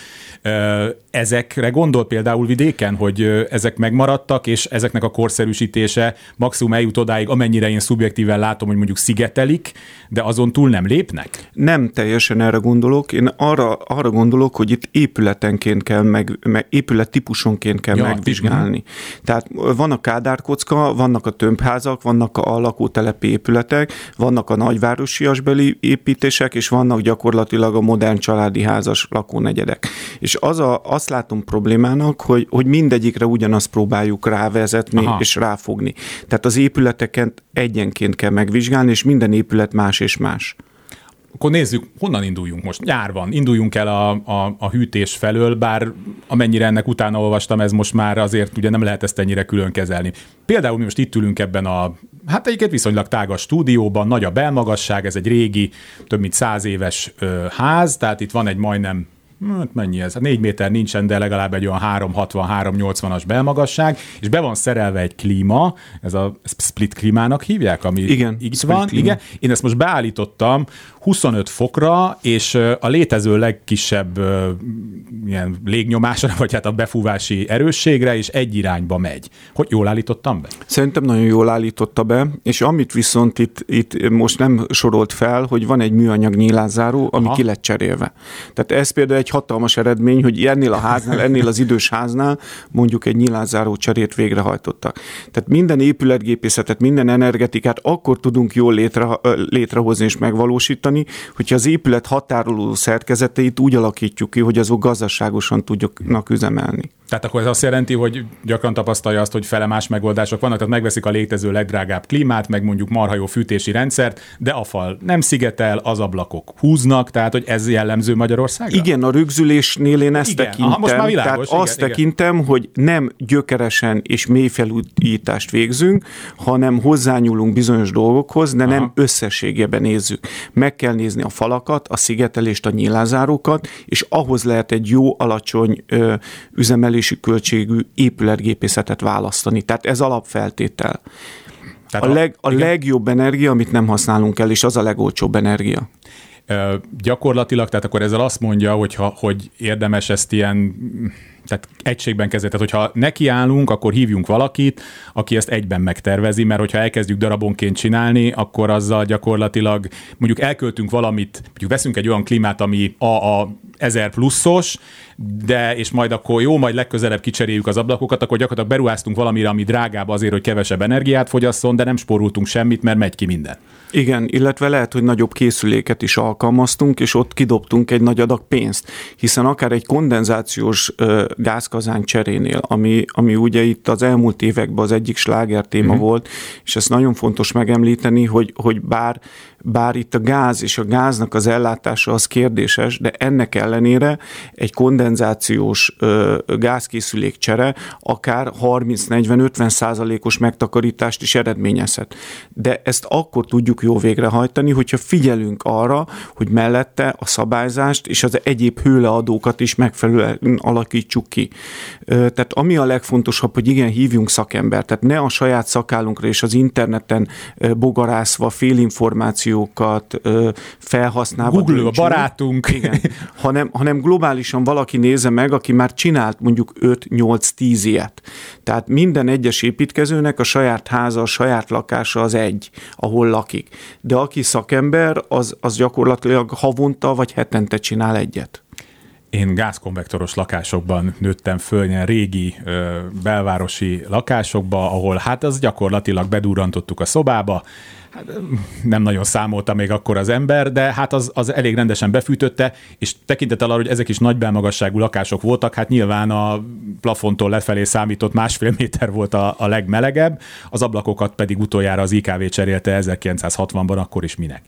A: Ezekre gondol például vidéken, hogy ezek megmaradtak, és ezeknek a korszerűsítése maximum eljut odáig, amennyire én szubjektíven látom, hogy mondjuk szigetelik, de azon túl nem lépnek?
C: Nem teljesen erre gondolok. Én arra, arra gondolok, hogy itt épületenként kell, meg, meg épület típusonként kell ja, megvizsgálni. Tehát van a kádárkocka, vannak a tömbházak, vannak a lakótelepi épületek, vannak a nagyvárosiasbeli építések, és vannak gyakorlatilag a modern családi házas lakónegyedek. És az a, azt látom problémának, hogy, hogy mindegyikre ugyanazt próbáljuk rávezetni Aha. és ráfogni. Tehát az épületeket egyenként kell megvizsgálni, és minden épület más és más
A: akkor nézzük, honnan induljunk most. Nyár van, induljunk el a, a, a hűtés felől, bár amennyire ennek utána olvastam, ez most már azért ugye nem lehet ezt ennyire külön kezelni. Például mi most itt ülünk ebben a, hát egyiket viszonylag tágas stúdióban, nagy a belmagasság, ez egy régi, több mint száz éves ö, ház, tehát itt van egy majdnem hát mennyi ez? 4 méter nincsen, de legalább egy olyan 360-380-as belmagasság, és be van szerelve egy klíma, ez a split klímának hívják, ami
C: igen,
A: így van. Klíma. Igen. Én ezt most beállítottam 25 fokra, és a létező legkisebb ilyen légnyomásra, (laughs) vagy hát a befúvási erősségre, és egy irányba megy. Hogy jól állítottam be?
C: Szerintem nagyon jól állította be, és amit viszont itt, itt most nem sorolt fel, hogy van egy műanyag nyílászáró, ami Aha. ki lett cserélve. Tehát ez például egy hatalmas eredmény, hogy ennél a háznál, ennél az idős háznál mondjuk egy nyilázáró cserét végrehajtottak. Tehát minden épületgépészetet, minden energetikát akkor tudunk jól létre, létrehozni és megvalósítani, alakítani, hogyha az épület határoló szerkezeteit úgy alakítjuk ki, hogy azok gazdaságosan tudjanak üzemelni.
A: Tehát akkor ez azt jelenti, hogy gyakran tapasztalja azt, hogy fele más megoldások vannak, tehát megveszik a létező legdrágább klímát, meg mondjuk marha jó fűtési rendszert, de a fal nem szigetel, az ablakok húznak, tehát hogy ez jellemző Magyarországra?
C: Igen, a rögzülésnél én ezt igen. tekintem. Aha, most már világos, tehát azt igen, tekintem, igen. hogy nem gyökeresen és mély felújítást végzünk, hanem hozzányúlunk bizonyos dolgokhoz, de Aha. nem összességében nézzük. Meg kell nézni a falakat, a szigetelést, a nyílázárókat, és ahhoz lehet egy jó, alacsony ö, üzemelés működési költségű épületgépészetet választani. Tehát ez alapfeltétel. Tehát a, leg, a legjobb energia, amit nem használunk el, és az a legolcsóbb energia.
A: Gyakorlatilag, tehát akkor ezzel azt mondja, hogy, ha, hogy érdemes ezt ilyen tehát egységben kezelni. Tehát, hogyha nekiállunk, akkor hívjunk valakit, aki ezt egyben megtervezi, mert hogyha elkezdjük darabonként csinálni, akkor azzal gyakorlatilag mondjuk elköltünk valamit, mondjuk veszünk egy olyan klímát, ami a, a 1000 pluszos, de és majd akkor jó, majd legközelebb kicseréljük az ablakokat, akkor gyakorlatilag beruháztunk valamire, ami drágább azért, hogy kevesebb energiát fogyasszon, de nem spóroltunk semmit, mert megy ki minden.
C: Igen, illetve lehet, hogy nagyobb készüléket is alkalmaztunk, és ott kidobtunk egy nagy adag pénzt, hiszen akár egy kondenzációs gázkazán cserénél, ami, ami ugye itt az elmúlt években az egyik sláger téma uh-huh. volt, és ezt nagyon fontos megemlíteni, hogy, hogy bár bár itt a gáz és a gáznak az ellátása az kérdéses, de ennek ellenére egy kondenzációs gázkészülék csere akár 30-40-50 százalékos megtakarítást is eredményezhet. De ezt akkor tudjuk jó végrehajtani, hogyha figyelünk arra, hogy mellette a szabályzást és az egyéb hőleadókat is megfelelően alakítsuk ki. Tehát ami a legfontosabb, hogy igen, hívjunk szakembert, tehát ne a saját szakállunkra és az interneten bogarászva félinformáció információkat felhasználva.
A: Google a barátunk.
C: Igen, hanem, hanem globálisan valaki nézze meg, aki már csinált mondjuk 5-8-10 ilyet. Tehát minden egyes építkezőnek a saját háza, a saját lakása az egy, ahol lakik. De aki szakember, az, az gyakorlatilag havonta vagy hetente csinál egyet.
A: Én gázkonvektoros lakásokban nőttem föl, ilyen régi ö, belvárosi lakásokba, ahol hát az gyakorlatilag bedurrantottuk a szobába, hát nem nagyon számolta még akkor az ember, de hát az, az elég rendesen befűtötte, és tekintettel arra, hogy ezek is nagy belmagasságú lakások voltak, hát nyilván a plafontól lefelé számított másfél méter volt a, a legmelegebb, az ablakokat pedig utoljára az IKV cserélte 1960-ban, akkor is minek.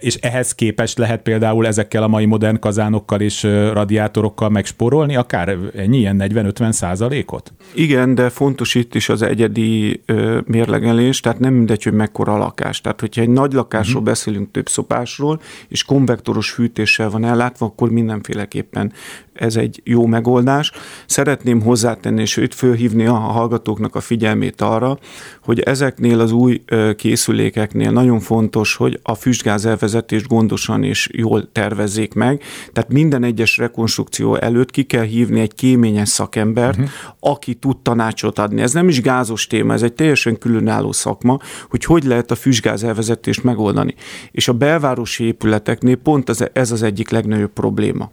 A: És ehhez képest lehet például ezekkel a mai modern kazánokkal és radiátorokkal megsporolni, akár ennyi ilyen 40-50 százalékot?
C: Igen, de fontos itt is az egyedi mérlegelés, tehát nem mindegy, hogy mekkora lakás lakás. Tehát, hogyha egy nagy lakásról uh-huh. beszélünk több szopásról, és konvektoros fűtéssel van ellátva, akkor mindenféleképpen ez egy jó megoldás. Szeretném hozzátenni, és őt fölhívni a hallgatóknak a figyelmét arra, hogy ezeknél az új készülékeknél nagyon fontos, hogy a füstgáz elvezetést gondosan és jól tervezzék meg. Tehát minden egyes rekonstrukció előtt ki kell hívni egy kéményes szakembert, uh-huh. aki tud tanácsot adni. Ez nem is gázos téma, ez egy teljesen különálló szakma, hogy hogy lehet a füstgáz elvezetést megoldani. És a belvárosi épületeknél pont ez, ez az egyik legnagyobb probléma,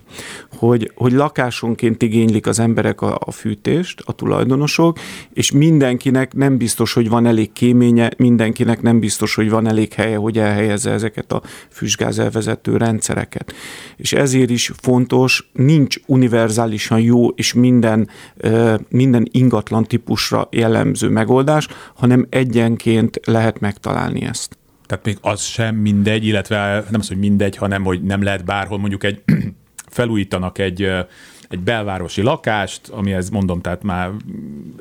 C: hogy, hogy lakásonként igénylik az emberek a, a fűtést, a tulajdonosok, és mindenkinek nem biztos, hogy van elég kéménye, mindenkinek nem biztos, hogy van elég helye, hogy elhelyezze ezeket a füstgázelvezető rendszereket. És ezért is fontos, nincs univerzálisan jó és minden, minden ingatlan típusra jellemző megoldás, hanem egyenként lehet megtalálni ezt.
A: Tehát még az sem mindegy, illetve nem az, hogy mindegy, hanem hogy nem lehet bárhol mondjuk egy felújítanak egy, egy belvárosi lakást, ami ez mondom, tehát már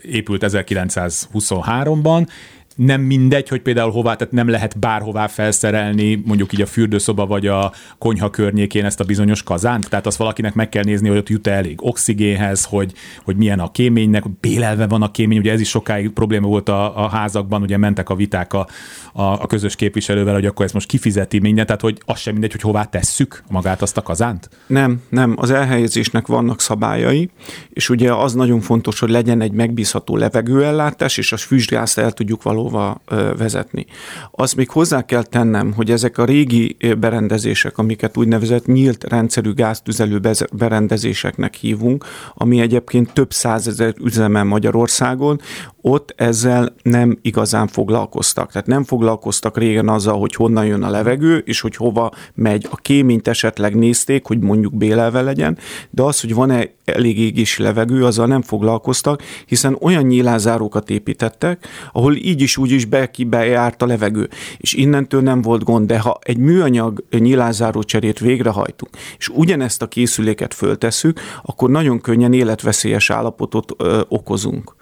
A: épült 1923-ban, nem mindegy, hogy például hová, tehát nem lehet bárhová felszerelni, mondjuk így a fürdőszoba vagy a konyha környékén ezt a bizonyos kazánt, tehát azt valakinek meg kell nézni, hogy ott jut elég oxigénhez, hogy, hogy milyen a kéménynek, bélelve van a kémény, ugye ez is sokáig probléma volt a, a házakban, ugye mentek a viták a, a, a közös képviselővel, hogy akkor ez most kifizeti minden, tehát hogy az sem mindegy, hogy hová tesszük magát azt a kazánt?
C: Nem, nem, az elhelyezésnek vannak szabályai, és ugye az nagyon fontos, hogy legyen egy megbízható levegőellátás, és a füstgázt el tudjuk való valahova vezetni. Azt még hozzá kell tennem, hogy ezek a régi berendezések, amiket úgynevezett nyílt rendszerű gáztüzelő berendezéseknek hívunk, ami egyébként több százezer üzemel Magyarországon, ott ezzel nem igazán foglalkoztak. Tehát nem foglalkoztak régen azzal, hogy honnan jön a levegő, és hogy hova megy. A kéményt esetleg nézték, hogy mondjuk bélelve legyen, de az, hogy van-e elég égési levegő, azzal nem foglalkoztak, hiszen olyan nyílázárókat építettek, ahol így is úgy is be, bejárt a levegő. És innentől nem volt gond, de ha egy műanyag nyílázáró cserét végrehajtunk, és ugyanezt a készüléket föltesszük, akkor nagyon könnyen életveszélyes állapotot ö, okozunk.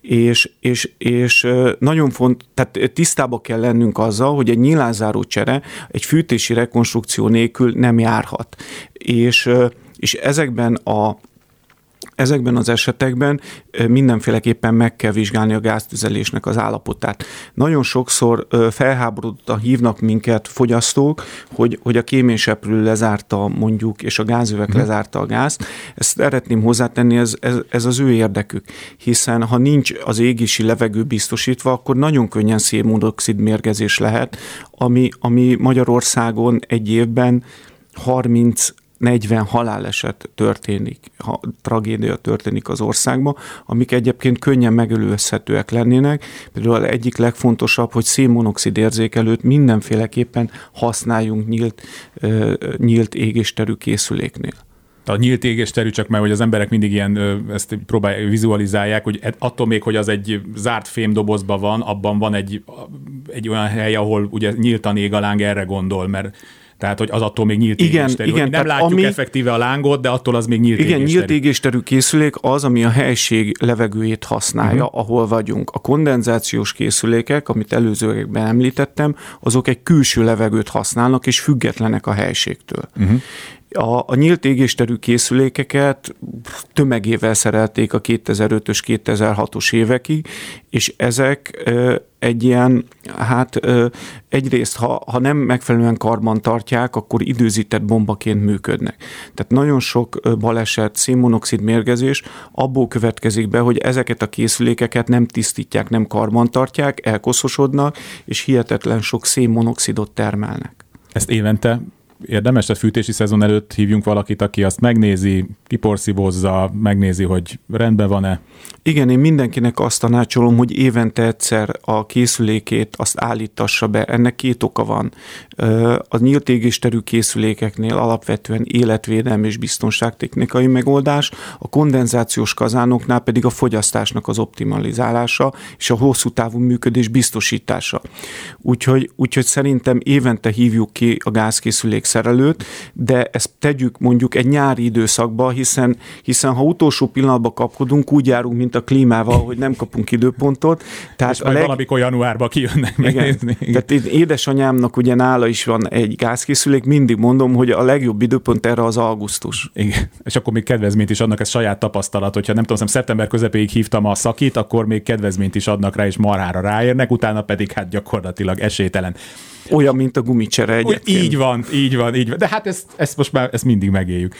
C: És, és, és nagyon font, tehát tisztába kell lennünk azzal, hogy egy nyílázáró csere egy fűtési rekonstrukció nélkül nem járhat. És, és ezekben a Ezekben az esetekben mindenféleképpen meg kell vizsgálni a gáztüzelésnek az állapotát. Nagyon sokszor felháborodottan hívnak minket fogyasztók, hogy, hogy a kéményseprő lezárta mondjuk, és a gázüveg hmm. lezárta a gázt. Ezt szeretném hozzátenni, ez, ez, ez az ő érdekük, hiszen ha nincs az égési levegő biztosítva, akkor nagyon könnyen szénmonoxid mérgezés lehet, ami, ami Magyarországon egy évben 30 40 haláleset történik, ha tragédia történik az országban, amik egyébként könnyen megölőzhetőek lennének. Például egyik legfontosabb, hogy szénmonoxid érzékelőt mindenféleképpen használjunk nyílt, nyílt égésterű készüléknél
A: a nyílt égésterű, csak mert hogy az emberek mindig ilyen ezt próbálják, vizualizálják, hogy attól még, hogy az egy zárt fémdobozban van, abban van egy, egy olyan hely, ahol ugye nyíltan ég a láng, erre gondol, mert tehát, hogy az attól még nyílt
C: igen, égésterű. Igen,
A: nem látjuk ami, effektíve a lángot, de attól az még nyílt
C: Igen, égésterű. nyílt égésterű készülék az, ami a helység levegőjét használja, uh-huh. ahol vagyunk. A kondenzációs készülékek, amit előzőekben említettem, azok egy külső levegőt használnak, és függetlenek a helységtől. Uh-huh. A, a nyílt égésterű készülékeket tömegével szerelték a 2005-ös, 2006-os évekig, és ezek egy ilyen, hát egyrészt, ha, ha nem megfelelően karban tartják, akkor időzített bombaként működnek. Tehát nagyon sok baleset, szénmonoxid mérgezés abból következik be, hogy ezeket a készülékeket nem tisztítják, nem karban tartják, elkoszosodnak, és hihetetlen sok szénmonoxidot termelnek.
A: Ezt évente érdemes, a fűtési szezon előtt hívjunk valakit, aki azt megnézi, kiporszívozza, megnézi, hogy rendben van-e.
C: Igen, én mindenkinek azt tanácsolom, hogy évente egyszer a készülékét azt állítassa be. Ennek két oka van. A nyílt égésterű készülékeknél alapvetően életvédelmi és biztonságtechnikai megoldás, a kondenzációs kazánoknál pedig a fogyasztásnak az optimalizálása és a hosszú távú működés biztosítása. Úgyhogy, úgyhogy szerintem évente hívjuk ki a gázkészülék szerelőt, de ezt tegyük mondjuk egy nyári időszakba, hiszen, hiszen ha utolsó pillanatban kapkodunk, úgy járunk, mint a klímával, hogy nem kapunk időpontot.
A: Tehát És a leg... valamikor januárban kijönnek megnézni.
C: Igen. Tehát édesanyámnak ugye nála is van egy gázkészülék, mindig mondom, hogy a legjobb időpont erre az augusztus.
A: Igen. És akkor még kedvezményt is adnak, ez saját tapasztalat, hogyha nem tudom, szeptember közepéig hívtam a szakit, akkor még kedvezményt is adnak rá, és marhára ráérnek, utána pedig hát gyakorlatilag esélytelen.
C: Olyan, mint a gumicsere egyébként.
A: Így van, így van, így van. De hát ezt, ezt most már ezt mindig megéljük.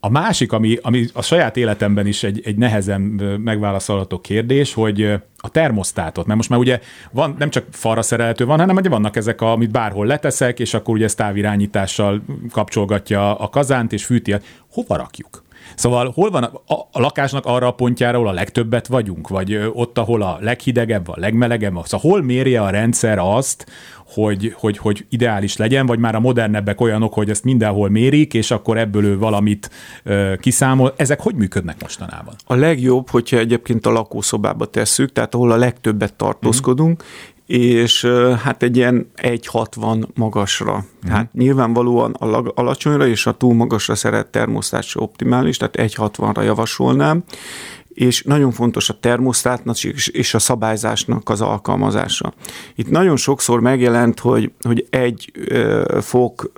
A: A másik, ami, ami a saját életemben is egy, egy nehezen megválaszolható kérdés, hogy a termosztátot, mert most már ugye van, nem csak falra szerelhető van, hanem ugye vannak ezek, amit bárhol leteszek, és akkor ugye ez távirányítással kapcsolgatja a kazánt, és fűti. Hova rakjuk? Szóval hol van a, a, a lakásnak arra a pontjára, ahol a legtöbbet vagyunk, vagy ott, ahol a leghidegebb, a legmelegebb, szóval hol mérje a rendszer azt, hogy, hogy, hogy ideális legyen, vagy már a modernebbek olyanok, hogy ezt mindenhol mérik, és akkor ebből ő valamit ö, kiszámol. Ezek hogy működnek mostanában?
C: A legjobb, hogyha egyébként a lakószobába tesszük, tehát ahol a legtöbbet tartózkodunk, mm-hmm és hát egy ilyen 1,60 magasra. Mm. Hát nyilvánvalóan a alacsonyra és a túl magasra szeret termosztát se optimális, tehát 1,60-ra javasolnám, és nagyon fontos a termosztátnak és a szabályzásnak az alkalmazása. Itt nagyon sokszor megjelent, hogy, hogy egy fok,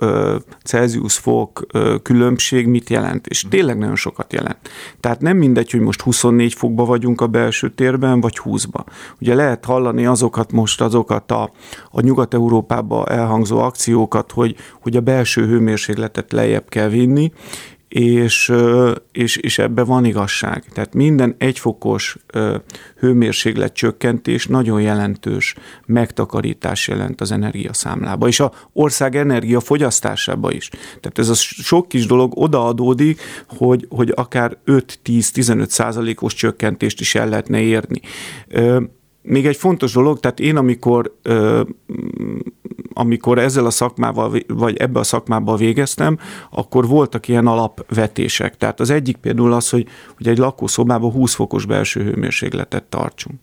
C: Celsius fok különbség mit jelent, és tényleg nagyon sokat jelent. Tehát nem mindegy, hogy most 24 fokba vagyunk a belső térben, vagy 20-ba. Ugye lehet hallani azokat most, azokat a, a Nyugat-Európába elhangzó akciókat, hogy, hogy a belső hőmérsékletet lejjebb kell vinni, és, és, és ebben van igazság. Tehát minden egyfokos hőmérséklet csökkentés nagyon jelentős megtakarítás jelent az energiaszámlába, és a ország energia fogyasztásába is. Tehát ez a sok kis dolog odaadódik, hogy, hogy akár 5-10-15 százalékos csökkentést is el lehetne érni. Még egy fontos dolog, tehát én amikor, amikor ezzel a szakmával, vagy ebbe a szakmába végeztem, akkor voltak ilyen alapvetések. Tehát az egyik például az, hogy, hogy egy lakószobában 20 fokos belső hőmérsékletet tartsunk.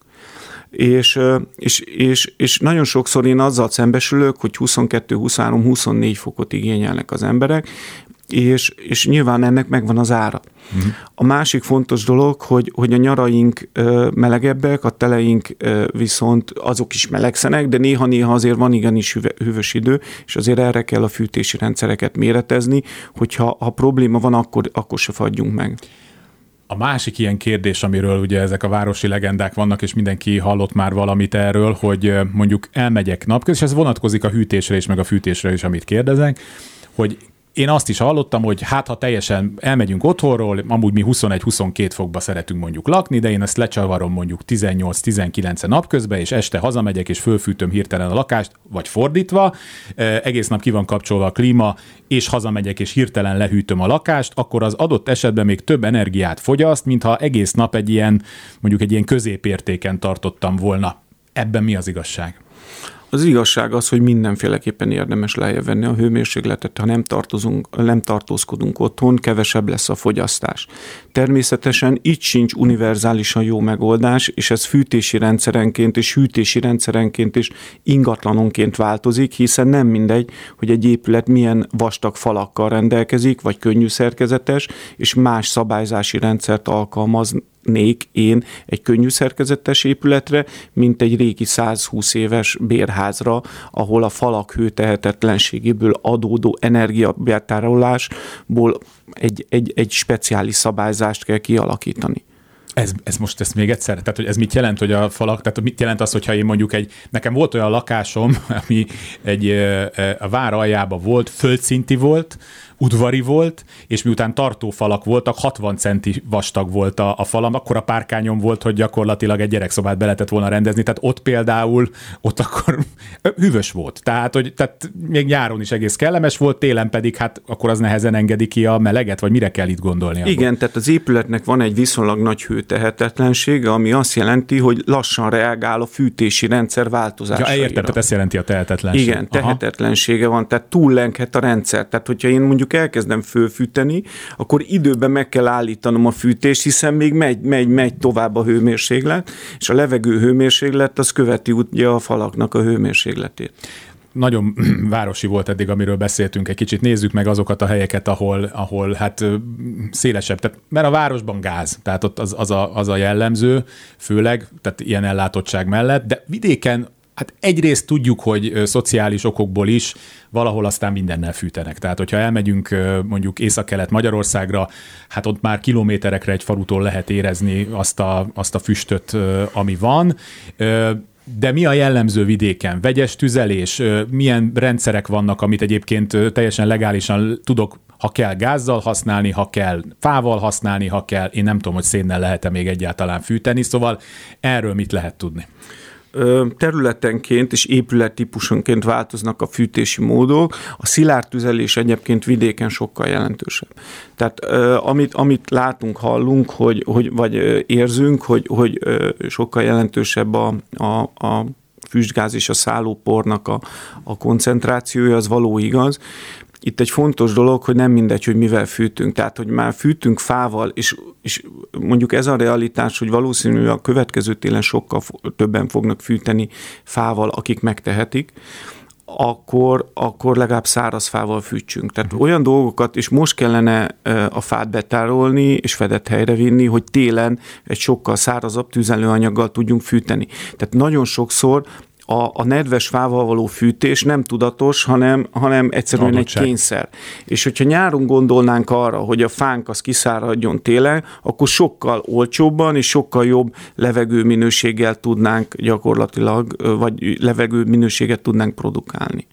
C: És, és, és, és nagyon sokszor én azzal szembesülök, hogy 22, 23, 24 fokot igényelnek az emberek, és, és nyilván ennek megvan az ára. Uh-huh. A másik fontos dolog, hogy, hogy a nyaraink melegebbek, a teleink viszont azok is melegszenek, de néha-néha azért van igenis hűvös idő, és azért erre kell a fűtési rendszereket méretezni, hogyha ha probléma van, akkor, akkor se fagyjunk meg.
A: A másik ilyen kérdés, amiről ugye ezek a városi legendák vannak, és mindenki hallott már valamit erről, hogy mondjuk elmegyek napközben, és ez vonatkozik a hűtésre is, meg a fűtésre is, amit kérdezek, hogy én azt is hallottam, hogy hát ha teljesen elmegyünk otthonról, amúgy mi 21-22 fokba szeretünk mondjuk lakni, de én ezt lecsavarom mondjuk 18-19 napközben, és este hazamegyek és fölfűtöm hirtelen a lakást, vagy fordítva, egész nap ki van kapcsolva a klíma, és hazamegyek és hirtelen lehűtöm a lakást, akkor az adott esetben még több energiát fogyaszt, mintha egész nap egy ilyen, mondjuk egy ilyen középértéken tartottam volna. Ebben mi az igazság?
C: Az igazság az, hogy mindenféleképpen érdemes lejjebb venni a hőmérsékletet, ha nem, tartozunk, nem tartózkodunk otthon, kevesebb lesz a fogyasztás. Természetesen itt sincs univerzálisan jó megoldás, és ez fűtési rendszerenként és hűtési rendszerenként is ingatlanonként változik, hiszen nem mindegy, hogy egy épület milyen vastag falakkal rendelkezik, vagy könnyű szerkezetes, és más szabályzási rendszert alkalmaz nék én egy könnyű szerkezetes épületre, mint egy régi 120 éves bérházra, ahol a falak hőtehetetlenségéből adódó energiabetárolásból egy, egy, egy speciális szabályzást kell kialakítani.
A: Ez, ez most ezt még egyszer, tehát hogy ez mit jelent, hogy a falak, tehát mit jelent az, hogyha én mondjuk egy, nekem volt olyan lakásom, (laughs) ami egy a vár aljába volt, földszinti volt, udvari volt, és miután tartófalak voltak, 60 centi vastag volt a, a falam, akkor a párkányom volt, hogy gyakorlatilag egy gyerekszobát be lehetett volna rendezni, tehát ott például, ott akkor hűvös volt. Tehát, hogy, tehát még nyáron is egész kellemes volt, télen pedig hát akkor az nehezen engedi ki a meleget, vagy mire kell itt gondolni?
C: Abban? Igen, tehát az épületnek van egy viszonylag nagy hőtehetetlensége, ami azt jelenti, hogy lassan reagál a fűtési rendszer változásaira.
A: Ja, értem, tehát ezt jelenti a tehetetlenség.
C: Igen, tehetetlensége Aha. van, tehát túllenkhet a rendszer. Tehát, hogyha én mondjuk mondjuk elkezdem fölfűteni, akkor időben meg kell állítanom a fűtést, hiszen még megy, megy, megy tovább a hőmérséklet, és a levegő hőmérséklet az követi ugye a falaknak a hőmérsékletét
A: nagyon (clears throat) városi volt eddig, amiről beszéltünk egy kicsit. Nézzük meg azokat a helyeket, ahol, ahol hát szélesebb, tehát, mert a városban gáz, tehát ott az, az, a, az a jellemző, főleg, tehát ilyen ellátottság mellett, de vidéken Hát egyrészt tudjuk, hogy szociális okokból is valahol aztán mindennel fűtenek. Tehát, hogyha elmegyünk mondjuk észak-kelet Magyarországra, hát ott már kilométerekre egy falutól lehet érezni azt a, azt a füstöt, ami van. De mi a jellemző vidéken? Vegyes tüzelés? Milyen rendszerek vannak, amit egyébként teljesen legálisan tudok ha kell gázzal használni, ha kell fával használni, ha kell, én nem tudom, hogy szénnel lehet-e még egyáltalán fűteni, szóval erről mit lehet tudni?
C: Területenként és épülettípusonként változnak a fűtési módok. A szilárd tüzelés egyébként vidéken sokkal jelentősebb. Tehát amit, amit látunk, hallunk, hogy, hogy, vagy érzünk, hogy, hogy sokkal jelentősebb a, a, a füstgáz és a szállópornak a, a koncentrációja, az való igaz itt egy fontos dolog, hogy nem mindegy, hogy mivel fűtünk. Tehát, hogy már fűtünk fával, és, és mondjuk ez a realitás, hogy valószínűleg a következő télen sokkal többen fognak fűteni fával, akik megtehetik, akkor, akkor legalább száraz fával fűtsünk. Tehát uh-huh. olyan dolgokat, és most kellene a fát betárolni és fedett helyre vinni, hogy télen egy sokkal szárazabb tüzelőanyaggal tudjunk fűteni. Tehát nagyon sokszor a, a nedves fával való fűtés nem tudatos, hanem, hanem egyszerűen Adottság. egy kényszer. És hogyha nyáron gondolnánk arra, hogy a fánk az kiszáradjon télen, akkor sokkal olcsóbban és sokkal jobb levegőminőséggel tudnánk gyakorlatilag, vagy levegőminőséget tudnánk produkálni.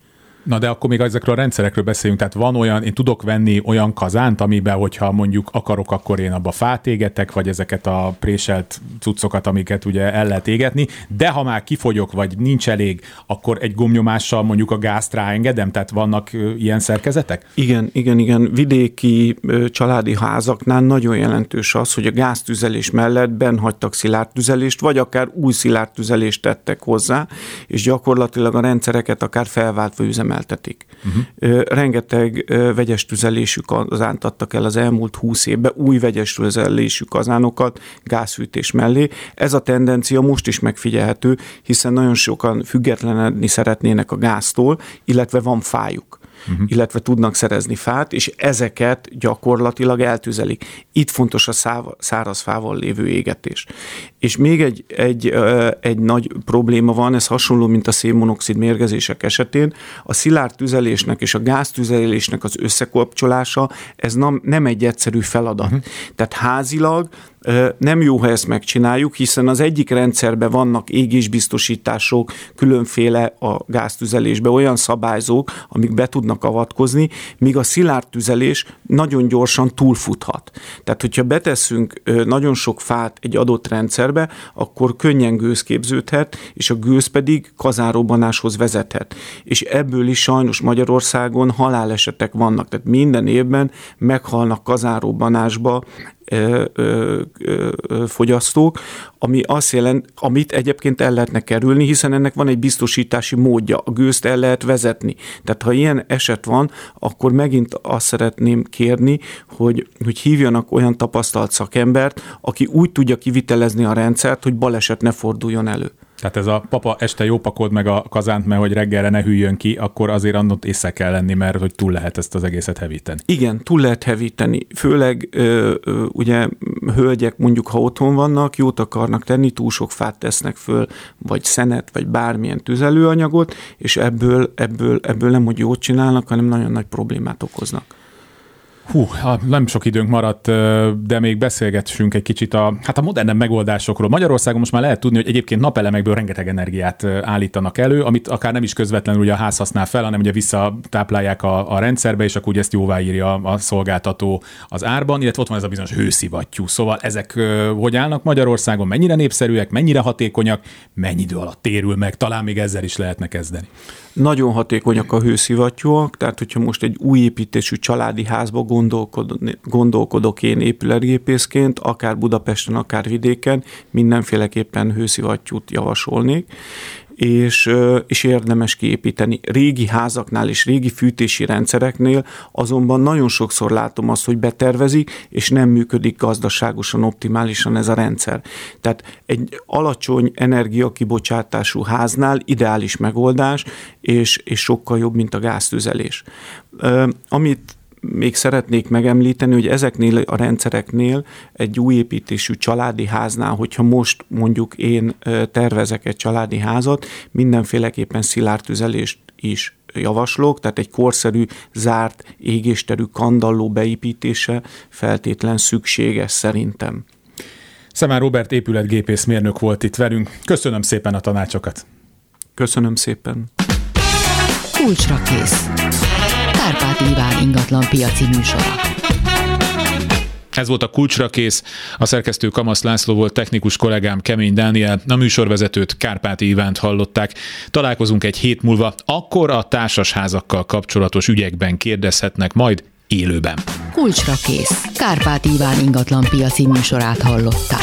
A: Na de akkor még ezekről a rendszerekről beszéljünk, tehát van olyan, én tudok venni olyan kazánt, amiben, hogyha mondjuk akarok, akkor én abba fát égetek, vagy ezeket a préselt cuccokat, amiket ugye el lehet égetni, de ha már kifogyok, vagy nincs elég, akkor egy gomnyomással mondjuk a gázt ráengedem, tehát vannak ilyen szerkezetek?
C: Igen, igen, igen. Vidéki családi házaknál nagyon jelentős az, hogy a gáztüzelés mellett benhagytak szilárd tüzelést, vagy akár új szilárd tüzelést tettek hozzá, és gyakorlatilag a rendszereket akár felváltva üzemel üzemeltetik. Uh-huh. Rengeteg vegyes tüzelésű kazánt adtak el az elmúlt húsz évben, új vegyes tüzelésű kazánokat gázfűtés mellé. Ez a tendencia most is megfigyelhető, hiszen nagyon sokan függetlenedni szeretnének a gáztól, illetve van fájuk uh-huh. illetve tudnak szerezni fát, és ezeket gyakorlatilag eltüzelik. Itt fontos a száv, száraz fával lévő égetés. És még egy, egy, egy nagy probléma van, ez hasonló, mint a szénmonoxid mérgezések esetén. A szilárd tüzelésnek és a gáztüzelésnek az összekapcsolása, ez nem, nem egy egyszerű feladat. Uh-huh. Tehát házilag nem jó, ha ezt megcsináljuk, hiszen az egyik rendszerben vannak égésbiztosítások, különféle a gáztüzelésbe olyan szabályzók, amik be tudnak avatkozni, míg a szilárd tüzelés nagyon gyorsan túlfuthat. Tehát, hogyha beteszünk nagyon sok fát egy adott rendszerbe, akkor könnyen gőz képződhet, és a gőz pedig kazárobbanáshoz vezethet. És ebből is sajnos Magyarországon halálesetek vannak, tehát minden évben meghalnak kazárobbanásba fogyasztók, ami azt jelent, amit egyébként el lehetne kerülni, hiszen ennek van egy biztosítási módja, a gőzt el lehet vezetni. Tehát ha ilyen eset van, akkor megint azt szeretném kérni, hogy, hogy hívjanak olyan tapasztalt szakembert, aki úgy tudja kivitelezni a rendszert, hogy baleset ne forduljon elő.
A: Tehát ez a papa este jó pakold meg a kazánt, mert hogy reggelre ne hűljön ki, akkor azért annott észre kell lenni, mert hogy túl lehet ezt az egészet hevíteni.
C: Igen, túl lehet hevíteni. Főleg ö, ö, ugye hölgyek mondjuk, ha otthon vannak, jót akarnak tenni, túl sok fát tesznek föl, vagy szenet, vagy bármilyen tüzelőanyagot, és ebből, ebből, ebből nem hogy jót csinálnak, hanem nagyon nagy problémát okoznak.
A: Hú, nem sok időnk maradt, de még beszélgessünk egy kicsit a, hát a modernebb megoldásokról. Magyarországon most már lehet tudni, hogy egyébként napelemekből rengeteg energiát állítanak elő, amit akár nem is közvetlenül ugye a ház használ fel, hanem ugye visszatáplálják a, a rendszerbe, és akkor ugye ezt jóváírja a szolgáltató az árban, illetve ott van ez a bizonyos hőszivattyú. Szóval ezek hogy állnak Magyarországon, mennyire népszerűek, mennyire hatékonyak, mennyi idő alatt térül meg, talán még ezzel is lehetne kezdeni.
C: Nagyon hatékonyak a hőszivattyúak, tehát hogyha most egy új építésű családi házba gondolkodok, gondolkodok én épületgépészként, akár Budapesten, akár vidéken, mindenféleképpen hőszivattyút javasolnék, és, és érdemes kiépíteni. Régi házaknál és régi fűtési rendszereknél azonban nagyon sokszor látom azt, hogy betervezik, és nem működik gazdaságosan, optimálisan ez a rendszer. Tehát egy alacsony energiakibocsátású háznál ideális megoldás, és, és sokkal jobb, mint a gáztüzelés. Amit még szeretnék megemlíteni, hogy ezeknél a rendszereknél egy új építésű családi háznál, hogyha most mondjuk én tervezek egy családi házat, mindenféleképpen szilárd tüzelést is javaslok, tehát egy korszerű, zárt, égésterű kandalló beépítése feltétlen szükséges szerintem.
A: Szemár Robert épületgépész mérnök volt itt velünk. Köszönöm szépen a tanácsokat.
C: Köszönöm szépen.
D: Kulcsra kész. Kárpát Iván ingatlan piaci műsora.
A: Ez volt a kulcsra kész. A szerkesztő Kamasz László volt, technikus kollégám Kemény Dániel, a műsorvezetőt Kárpáti Ivánt hallották. Találkozunk egy hét múlva, akkor a társasházakkal kapcsolatos ügyekben kérdezhetnek majd élőben.
D: Kulcsra kész. Kárpát Iván ingatlan piaci műsorát hallották.